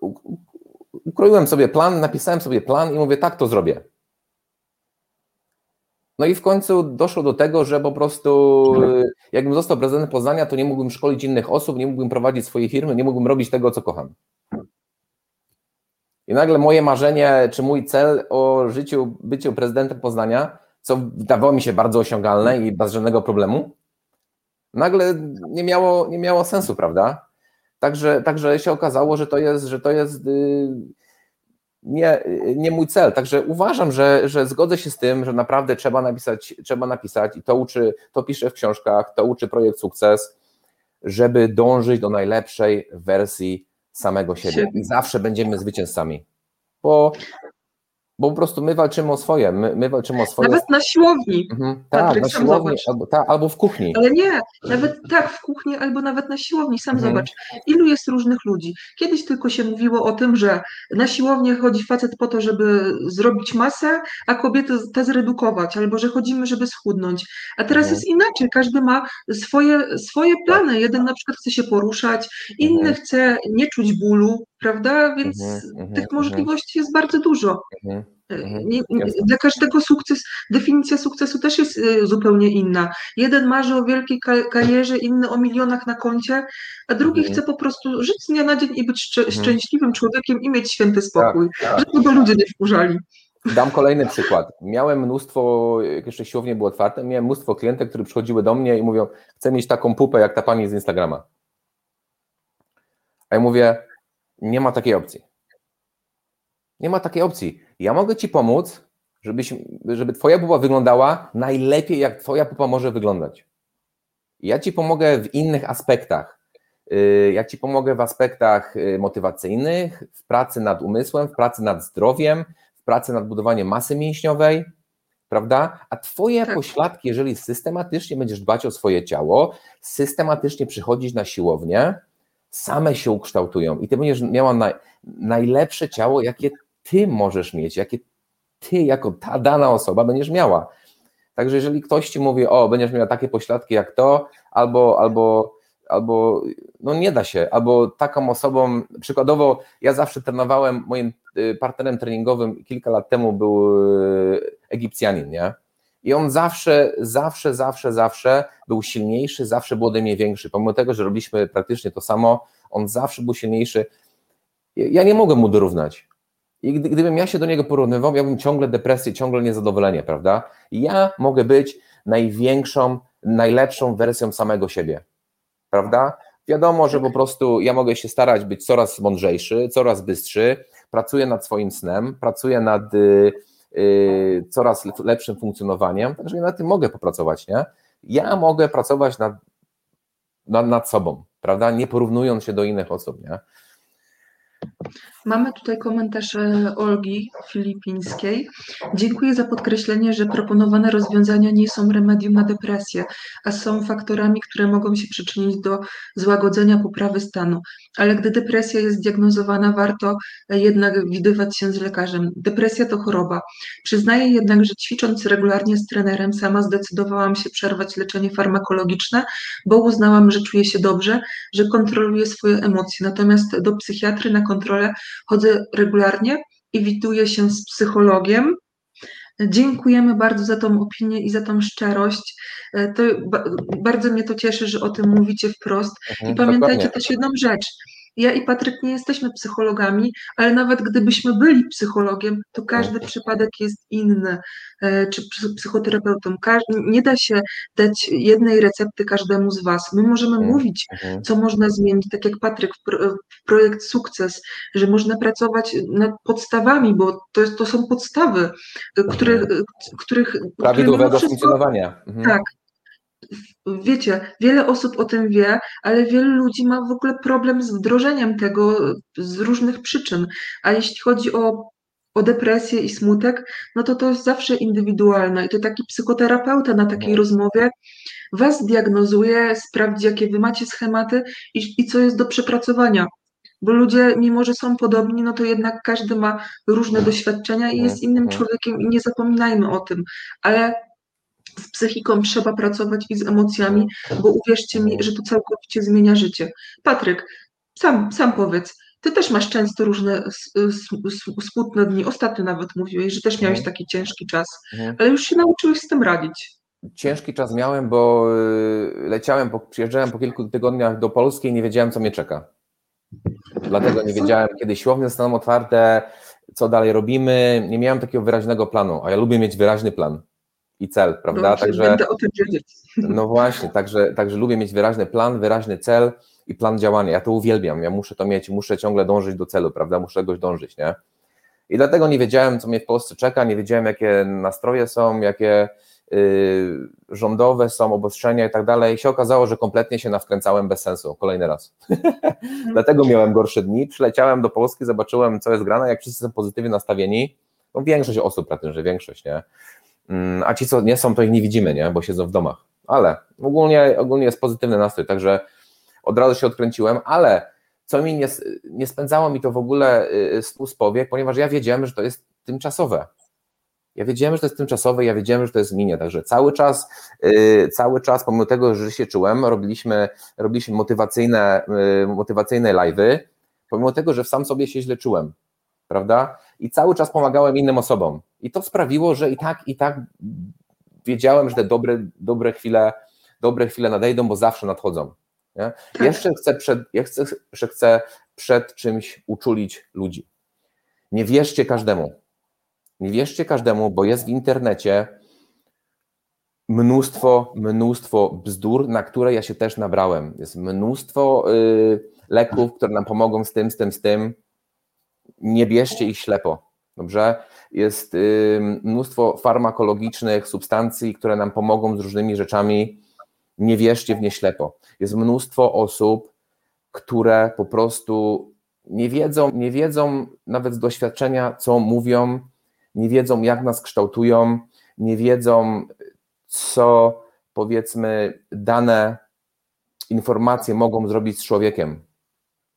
u- ukroiłem sobie plan, napisałem sobie plan i mówię, tak to zrobię. No i w końcu doszło do tego, że po prostu y, jakbym został prezydentem Poznania, to nie mógłbym szkolić innych osób, nie mógłbym prowadzić swojej firmy, nie mógłbym robić tego, co kocham. I nagle moje marzenie, czy mój cel o życiu, byciu prezydentem Poznania, co wydawało mi się bardzo osiągalne i bez żadnego problemu, nagle nie miało, nie miało sensu, prawda? Także, także się okazało, że to jest, że to jest y, nie, nie mój cel. Także uważam, że, że zgodzę się z tym, że naprawdę trzeba napisać, trzeba napisać i to uczy, to piszę w książkach, to uczy projekt sukces, żeby dążyć do najlepszej wersji samego siebie. Siebie. I zawsze będziemy zwycięzcami. bo, bo po prostu my walczymy o swoje, my, my walczymy o swoje. Nawet na siłowni. Mhm, tak, Patryk, na sam siłowni, albo, tak, albo w kuchni. Ale nie, nawet tak, w kuchni albo nawet na siłowni, sam Mhm. zobacz, ilu jest różnych ludzi. Kiedyś tylko się mówiło o tym, że na siłownię chodzi facet po to, żeby zrobić masę, a kobiety te zredukować, albo że chodzimy, żeby schudnąć. A teraz Mhm. jest inaczej, każdy ma swoje, swoje plany. Jeden na przykład chce się poruszać, inny Mhm. chce nie czuć bólu, prawda? Więc Mhm, mhm, tych mhm. możliwości jest bardzo dużo. Mhm. Mhm, Nie, nie, dla każdego sukces, definicja sukcesu też jest y, zupełnie inna. Jeden marzy o wielkiej ka- karierze, inny o milionach na koncie, a drugi Mhm. chce po prostu żyć z dnia na dzień i być Mhm. szczęśliwym człowiekiem i mieć święty spokój, tak. żeby go ludzie nie wkurzali. Dam kolejny przykład. Miałem mnóstwo, jak jeszcze siłownie były otwarte, miałem mnóstwo klientek, które przychodziły do mnie i mówią, chcę mieć taką pupę jak ta pani z Instagrama. A ja mówię, nie ma takiej opcji. Nie ma takiej opcji. Ja mogę ci pomóc, żebyś, żeby twoja pupa wyglądała najlepiej, jak twoja pupa może wyglądać. Ja ci pomogę w innych aspektach. Yy, Ja ci pomogę w aspektach yy, motywacyjnych, w pracy nad umysłem, w pracy nad zdrowiem, w pracy nad budowaniem masy mięśniowej, prawda? A twoje Tak. pośladki, jeżeli systematycznie będziesz dbać o swoje ciało, systematycznie przychodzić na siłownię, same się ukształtują i ty będziesz miała naj, najlepsze ciało, jakie ty możesz mieć, jakie ty jako ta dana osoba będziesz miała. Także jeżeli ktoś ci mówi, o, będziesz miała takie pośladki jak to, albo, albo, albo no nie da się, albo taką osobą, przykładowo ja zawsze trenowałem, moim y, partnerem treningowym kilka lat temu był y, Egipcjanin, nie? I on zawsze, zawsze, zawsze, zawsze był silniejszy, zawsze był ode mnie większy. Pomimo tego, że robiliśmy praktycznie to samo, on zawsze był silniejszy. Ja nie mogę mu dorównać. I gdy, gdybym ja się do niego porównywał, miałbym ciągle depresję, ciągle niezadowolenie, prawda? Ja mogę być największą, najlepszą wersją samego siebie, prawda? Wiadomo, że po prostu ja mogę się starać być coraz mądrzejszy, coraz bystrzy, pracuję nad swoim snem, pracuję nad y, y, coraz lep- lepszym funkcjonowaniem, także ja nad tym mogę popracować, nie? Ja mogę pracować nad, nad, nad sobą, prawda? Nie porównując się do innych osób, nie? Mamy tutaj komentarz e, Olgi Filipińskiej. Dziękuję za podkreślenie, że proponowane rozwiązania nie są remedium na depresję, a są faktorami, które mogą się przyczynić do złagodzenia poprawy stanu. Ale gdy depresja jest diagnozowana, warto e, jednak widywać się z lekarzem. Depresja to choroba. Przyznaję jednak, że ćwicząc regularnie z trenerem, sama zdecydowałam się przerwać leczenie farmakologiczne, bo uznałam, że czuję się dobrze, że kontroluję swoje emocje. Natomiast do psychiatry na kontrolę chodzę regularnie i widuję się z psychologiem. Dziękujemy bardzo za tą opinię i za tą szczerość. E, To ba- bardzo mnie to cieszy, że o tym mówicie wprost. I Mhm, pamiętajcie dokładnie. też jedną rzecz. Ja i Patryk nie jesteśmy psychologami, ale nawet gdybyśmy byli psychologiem, to każdy przypadek jest inny, e, czy psy- psychoterapeutą. Nie da się dać jednej recepty każdemu z Was. My możemy Mhm. mówić, Mhm. co można zmienić, tak jak Patryk projekt Sukces, że można pracować nad podstawami, bo to, jest, to są podstawy, których, y, których mimo Prawidłowego wszystko- funkcjonowania. Mhm. tak. Wiecie, wiele osób o tym wie, ale wielu ludzi ma w ogóle problem z wdrożeniem tego z różnych przyczyn. A jeśli chodzi o, o depresję i smutek, no to to jest zawsze indywidualne. I to taki psychoterapeuta na takiej Mhm. rozmowie was diagnozuje, sprawdzi, jakie wy macie schematy i, i co jest do przepracowania. Bo ludzie, mimo że są podobni, no to jednak każdy ma różne doświadczenia i jest innym Mhm. człowiekiem i nie zapominajmy o tym. Ale z psychiką trzeba pracować i z emocjami, bo uwierzcie mi, że to całkowicie zmienia życie. Patryk, sam, sam powiedz, ty też masz często różne smutne dni. Ostatnio nawet mówiłeś, że też miałeś Mhm. taki ciężki czas, Mhm. ale już się nauczyłeś z tym radzić. Ciężki czas miałem, bo y, leciałem, przyjeżdżałem po kilku tygodniach do Polski i nie wiedziałem, co mnie czeka. Dlatego nie wiedziałem, kiedy siłownie zostaną otwarte, co dalej robimy. Nie miałem takiego wyraźnego planu, a ja lubię mieć wyraźny plan i cel, prawda? Dobrze, Także będę o tym wiedzieć. No właśnie, także, także lubię mieć wyraźny plan, wyraźny cel i plan działania. Ja to uwielbiam, ja muszę to mieć, muszę ciągle dążyć do celu, prawda? Muszę czegoś dążyć, nie? I dlatego nie wiedziałem, co mnie w Polsce czeka, nie wiedziałem, jakie nastroje są, jakie y, rządowe są obostrzenia i tak dalej. I się okazało, że kompletnie się nawkręcałem bez sensu. Kolejny raz. dlatego miałem gorsze dni. Przyleciałem do Polski, zobaczyłem, co jest grane, jak wszyscy są pozytywnie nastawieni. No większość osób, prawie że większość, nie? Mm, a ci, co nie są, to ich nie widzimy, nie? Bo siedzą w domach. Ale ogólnie, ogólnie jest pozytywny nastrój, także od razu się odkręciłem, ale co mi nie, nie spędzało mi to w ogóle z y, powiek, ponieważ ja wiedziałem, że to jest tymczasowe. Ja wiedziałem, że to jest tymczasowe, ja wiedziałem, że to jest minie, także cały czas, yy, cały czas, pomimo tego, że się czułem, robiliśmy, robiliśmy motywacyjne, yy, motywacyjne live'y, pomimo tego, że sam sobie się źle czułem, prawda? I cały czas pomagałem innym osobom. I to sprawiło, że i tak, i tak wiedziałem, że te dobre, dobre chwile, dobre chwile nadejdą, bo zawsze nadchodzą. Tak. Jeszcze chcę przed, chcę, jeszcze chcę przed czymś uczulić ludzi. Nie wierzcie każdemu. Nie wierzcie każdemu, bo jest w internecie mnóstwo, mnóstwo bzdur, na które ja się też nabrałem. Jest mnóstwo y, leków, które nam pomogą z tym, z tym, z tym. Nie bierzcie ich ślepo. Dobrze? Jest mnóstwo farmakologicznych substancji, które nam pomogą z różnymi rzeczami nie wierzcie w nie ślepo. Jest mnóstwo osób, które po prostu nie wiedzą, nie wiedzą nawet z doświadczenia, co mówią, nie wiedzą, jak nas kształtują, nie wiedzą, co powiedzmy dane informacje mogą zrobić z człowiekiem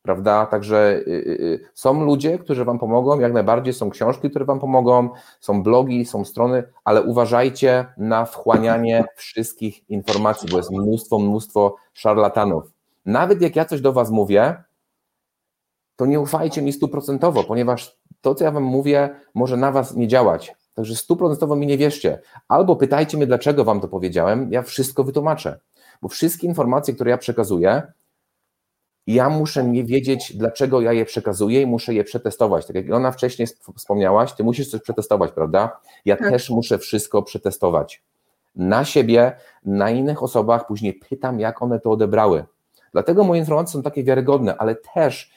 prawda? Także y, y, y, są ludzie, którzy Wam pomogą, jak najbardziej są książki, które Wam pomogą, są blogi, są strony, ale uważajcie na wchłanianie wszystkich informacji, bo jest mnóstwo, mnóstwo szarlatanów. Nawet jak ja coś do Was mówię, to nie ufajcie mi stuprocentowo, ponieważ to, co ja Wam mówię, może na Was nie działać. Także stuprocentowo mi nie wierzcie. Albo pytajcie mnie, dlaczego Wam to powiedziałem, ja wszystko wytłumaczę. Bo wszystkie informacje, które ja przekazuję, ja muszę nie wiedzieć, dlaczego ja je przekazuję i muszę je przetestować. Tak jak ona wcześniej wspomniałaś, ty musisz coś przetestować, prawda? Ja tak. też muszę wszystko przetestować. Na siebie, na innych osobach, później pytam, jak one to odebrały. Dlatego moje informacje są takie wiarygodne, ale też,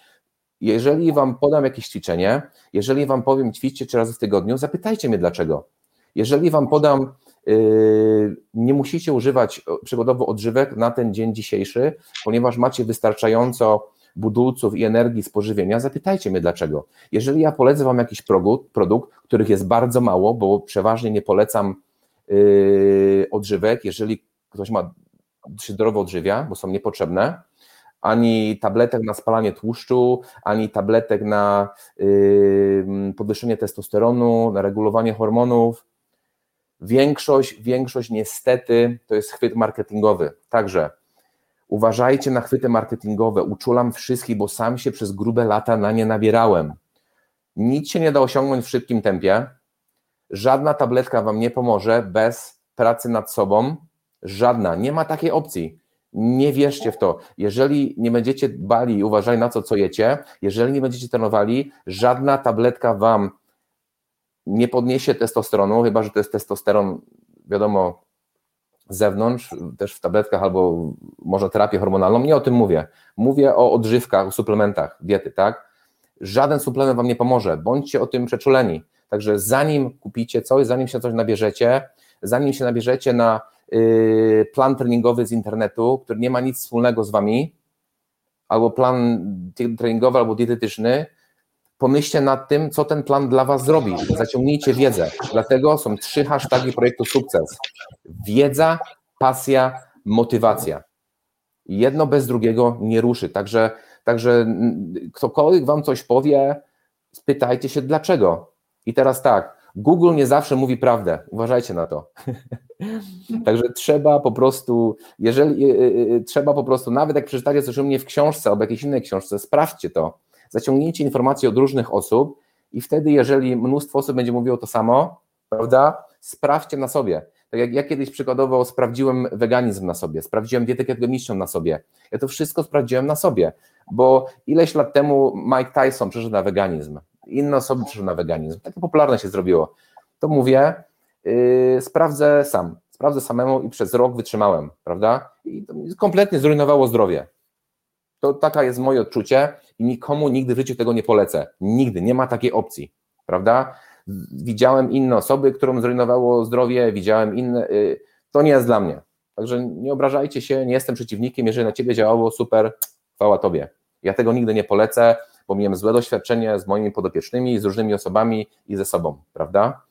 jeżeli wam podam jakieś ćwiczenie, jeżeli wam powiem, ćwiczcie trzy razy w tygodniu, zapytajcie mnie dlaczego. Jeżeli wam podam nie musicie używać przykładowo odżywek na ten dzień dzisiejszy, ponieważ macie wystarczająco budulców i energii z zapytajcie mnie dlaczego. Jeżeli ja polecę Wam jakiś produkt, produkt których jest bardzo mało, bo przeważnie nie polecam yy, odżywek, jeżeli ktoś ma się zdrowo odżywia, bo są niepotrzebne, ani tabletek na spalanie tłuszczu, ani tabletek na yy, podwyższenie testosteronu, na regulowanie hormonów, Większość, większość niestety to jest chwyt marketingowy. Także uważajcie na chwyty marketingowe. Uczulam wszystkich, bo sam się przez grube lata na nie nabierałem. Nic się nie da osiągnąć w szybkim tempie. Żadna tabletka wam nie pomoże bez pracy nad sobą. Żadna. Nie ma takiej opcji. Nie wierzcie w to. Jeżeli nie będziecie dbali i uważali na to, co jecie, jeżeli nie będziecie trenowali, żadna tabletka wam nie podniesie testosteronu, chyba że to jest testosteron, wiadomo, z zewnątrz, też w tabletkach albo może terapię hormonalną. Nie o tym mówię. Mówię o odżywkach, o suplementach diety, tak? Żaden suplement Wam nie pomoże. Bądźcie o tym przeczuleni. Także zanim kupicie coś, zanim się coś nabierzecie, zanim się nabierzecie na yy, plan treningowy z internetu, który nie ma nic wspólnego z Wami, albo plan treningowy, albo dietetyczny, pomyślcie nad tym, co ten plan dla Was zrobi. Zaciągnijcie wiedzę. Dlatego są trzy hasztagi projektu sukces. Wiedza, pasja, motywacja. Jedno bez drugiego nie ruszy. Także, także ktokolwiek Wam coś powie, spytajcie się dlaczego. I teraz tak, Google nie zawsze mówi prawdę. Uważajcie na to. Także trzeba po prostu, jeżeli y, y, y, trzeba po prostu, nawet jak przeczytacie coś u mnie w książce albo jakiejś innej książce, sprawdźcie to zaciągnięcie informacji od różnych osób i wtedy, jeżeli mnóstwo osób będzie mówiło to samo, prawda, sprawdźcie na sobie. Tak jak ja kiedyś przykładowo sprawdziłem weganizm na sobie, sprawdziłem dietę ketogeniczną na sobie. Ja to wszystko sprawdziłem na sobie, bo ileś lat temu Mike Tyson przeszedł na weganizm, inne osoby przeszły na weganizm. Takie popularne się zrobiło. To mówię, yy, sprawdzę sam, sprawdzę samemu i przez rok wytrzymałem, prawda? I to kompletnie zrujnowało zdrowie. To taka jest moje odczucie i nikomu nigdy w życiu tego nie polecę. Nigdy, nie ma takiej opcji. prawda? Widziałem inne osoby, którym zrujnowało zdrowie, widziałem inne. Y, to nie jest dla mnie. Także nie obrażajcie się, nie jestem przeciwnikiem. Jeżeli na ciebie działało, super, chwała tobie. Ja tego nigdy nie polecę, bo miałem złe doświadczenie z moimi podopiecznymi, z różnymi osobami i ze sobą, prawda?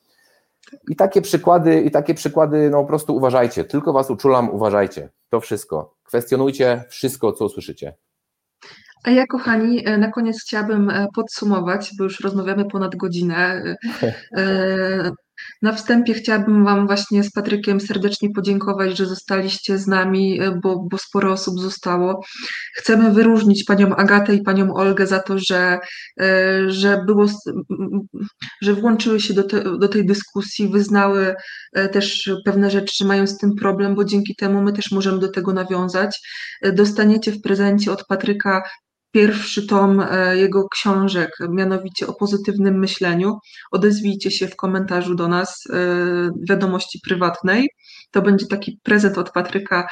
I takie przykłady, i takie przykłady, no po prostu uważajcie, tylko was uczulam, uważajcie. To wszystko. Kwestionujcie wszystko, co usłyszycie. A ja, kochani, e, na koniec chciałabym e, podsumować, bo już rozmawiamy ponad godzinę. E, na wstępie chciałabym Wam właśnie z Patrykiem serdecznie podziękować, że zostaliście z nami, bo, bo sporo osób zostało. Chcemy wyróżnić Panią Agatę i Panią Olgę za to, że, że, było, że włączyły się do, te, do tej dyskusji, wyznały też pewne rzeczy, że mają z tym problem, bo dzięki temu my też możemy do tego nawiązać. Dostaniecie w prezencie od Patryka pierwszy tom e, jego książek, mianowicie o pozytywnym myśleniu. Odezwijcie się w komentarzu do nas, e, wiadomości prywatnej. To będzie taki prezent od Patryka,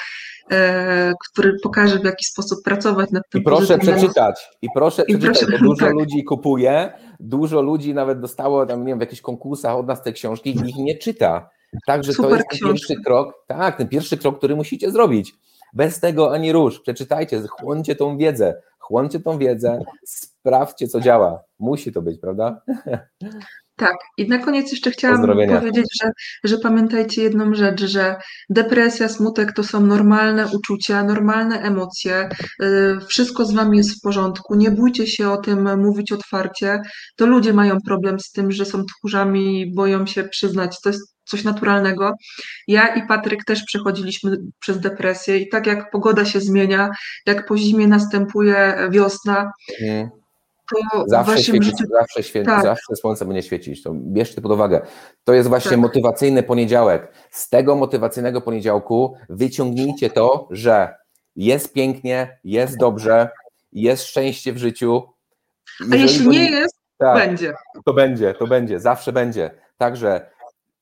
e, który pokaże, w jaki sposób pracować nad tym. I proszę przeczytać, i proszę I przeczytać, proszę, bo dużo tak. ludzi kupuje, dużo ludzi nawet dostało tam, nie wiem, w jakichś konkursach od nas te książki i ich nie czyta. Także Super to jest ten pierwszy krok, tak, ten pierwszy krok, który musicie zrobić. Bez tego ani rusz. Przeczytajcie, chłoncie tą wiedzę, chłoncie tą wiedzę, sprawdźcie, co działa. Musi to być, prawda? Tak, i na koniec jeszcze chciałam powiedzieć, że, że pamiętajcie jedną rzecz, że depresja, smutek to są normalne uczucia, normalne emocje, y, wszystko z wami jest w porządku, nie bójcie się o tym mówić otwarcie, to ludzie mają problem z tym, że są tchórzami i boją się przyznać, to jest coś naturalnego. Ja i Patryk też przechodziliśmy przez depresję i tak jak pogoda się zmienia, jak po zimie następuje wiosna, mhm to zawsze, świeci, życiu... zawsze, świeci, tak. zawsze słońce będzie świecić. To bierzcie pod uwagę. To jest właśnie tak. motywacyjny poniedziałek. Z tego motywacyjnego poniedziałku wyciągnijcie to, że jest pięknie, jest dobrze, jest szczęście w życiu. A jeśli nie jest, tak, będzie. To będzie, to będzie, zawsze będzie. Także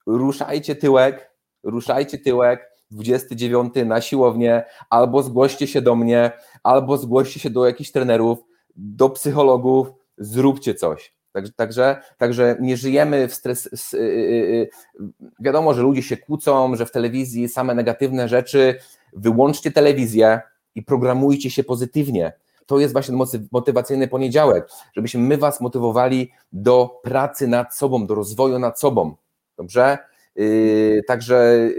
ruszajcie tyłek, ruszajcie tyłek, 29 na siłownię, albo zgłoście się do mnie, albo zgłoście się do jakichś trenerów, do psychologów, zróbcie coś. Także, także, także nie żyjemy w stres. Y, y, y, wiadomo, że ludzie się kłócą, że w telewizji same negatywne rzeczy. Wyłączcie telewizję i programujcie się pozytywnie. To jest właśnie motywacyjny poniedziałek, żebyśmy my Was motywowali do pracy nad sobą, do rozwoju nad sobą. Dobrze? Także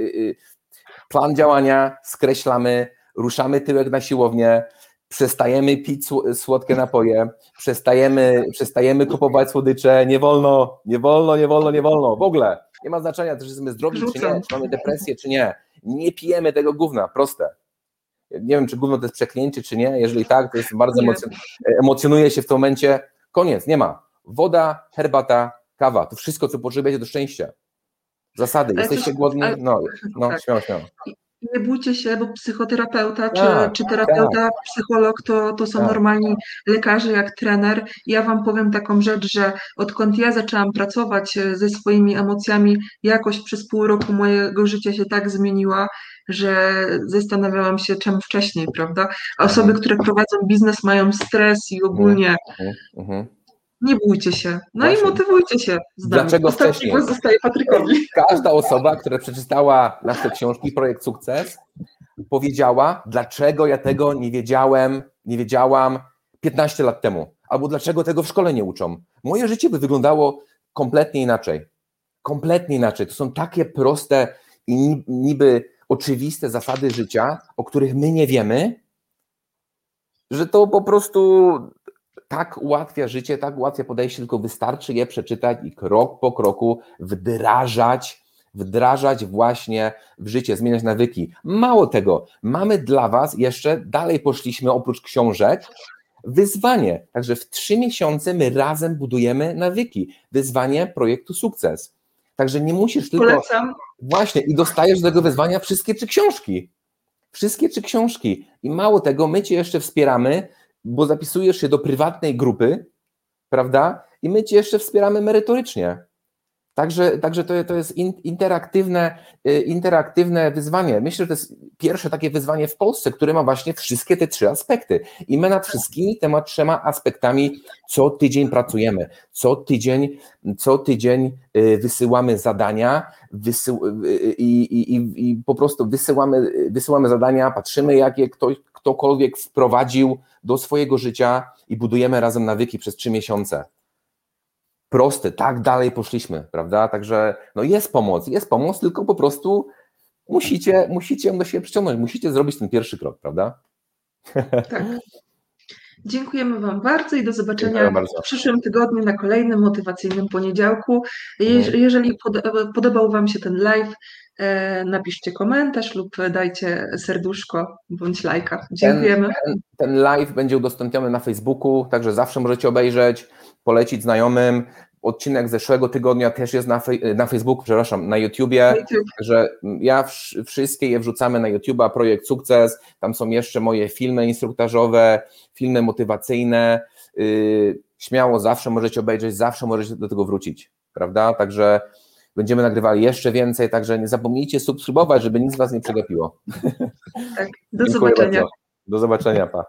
plan działania skreślamy, ruszamy tyłek na siłownię, przestajemy pić słodkie napoje, przestajemy, przestajemy kupować słodycze, nie wolno, nie wolno, nie wolno, nie wolno, w ogóle. Nie ma znaczenia, czy jesteśmy zdrowi, czy nie, czy mamy depresję, czy nie. Nie pijemy tego gówna, proste. Nie wiem, czy gówno to jest przeklęcie, czy nie. Jeżeli tak, to jest bardzo emocjon emocjonuje się w tym momencie. Koniec, nie ma. Woda, herbata, kawa. To wszystko, co potrzebujecie do szczęścia. Zasady. Jesteście głodni? No, no tak. śmiało, śmiało nie bójcie się, bo psychoterapeuta czy, tak, czy terapeuta, tak. psycholog to, to są tak. normalni lekarze jak trener. Ja Wam powiem taką rzecz, że odkąd ja zaczęłam pracować e, ze swoimi emocjami, jakość przez pół roku mojego życia się tak zmieniła, że zastanawiałam się czemu wcześniej, prawda? Osoby, mhm. które prowadzą biznes mają stres i ogólnie mhm. Nie bójcie się. No Właśnie. i motywujcie się. Dlaczego Ostatni wcześniej? głos zostaje Patrykowi. Każda osoba, która przeczytała nasze książki Projekt Sukces, powiedziała, dlaczego ja tego nie wiedziałem, nie wiedziałam 15 lat temu, albo dlaczego tego w szkole nie uczą. Moje życie by wyglądało kompletnie inaczej. Kompletnie inaczej. To są takie proste i niby oczywiste zasady życia, o których my nie wiemy, że to po prostu tak ułatwia życie, tak ułatwia podejście, tylko wystarczy je przeczytać i krok po kroku wdrażać, wdrażać właśnie w życie, zmieniać nawyki. Mało tego, mamy dla Was jeszcze, dalej poszliśmy oprócz książek, wyzwanie. Także w trzy miesiące my razem budujemy nawyki. Wyzwanie projektu sukces. Także nie musisz tylko. Polecam. Właśnie, i dostajesz do tego wyzwania wszystkie trzy książki. Wszystkie trzy książki. I mało tego, my Cię jeszcze wspieramy bo zapisujesz się do prywatnej grupy, prawda? I my cię jeszcze wspieramy merytorycznie. Także, także to, to jest interaktywne, y, interaktywne wyzwanie. Myślę, że to jest pierwsze takie wyzwanie w Polsce, które ma właśnie wszystkie te trzy aspekty. I my nad wszystkimi tymi trzema aspektami co tydzień pracujemy. Co tydzień, co tydzień y, wysyłamy zadania wysył, y, i, i, i, po prostu wysyłamy, wysyłamy zadania, patrzymy, jak je ktoś, ktokolwiek wprowadził do swojego życia i budujemy razem nawyki przez trzy miesiące prosty, tak dalej poszliśmy, prawda? Także no jest pomoc, jest pomoc, tylko po prostu musicie, musicie ją do siebie przyciągnąć, musicie zrobić ten pierwszy krok, prawda? Tak. Dziękujemy Wam bardzo i do zobaczenia w przyszłym tygodniu na kolejnym motywacyjnym poniedziałku. Je jeżeli podobał Wam się ten live, napiszcie komentarz lub dajcie serduszko bądź lajka. Dziękujemy. Ten, ten, live będzie udostępniony na Facebooku, także zawsze możecie obejrzeć, polecić znajomym. Odcinek zeszłego tygodnia też jest na, na Facebooku, przepraszam, na YouTubie, YouTube. że ja wszystkie je wrzucamy na YouTube'a, projekt Sukces, tam są jeszcze moje filmy instruktażowe, filmy motywacyjne, yy, śmiało zawsze możecie obejrzeć, zawsze możecie do tego wrócić, prawda, także będziemy nagrywali jeszcze więcej, także nie zapomnijcie subskrybować, żeby nic Was nie przegapiło. Tak, do zobaczenia. Bardzo. Do zobaczenia, pa.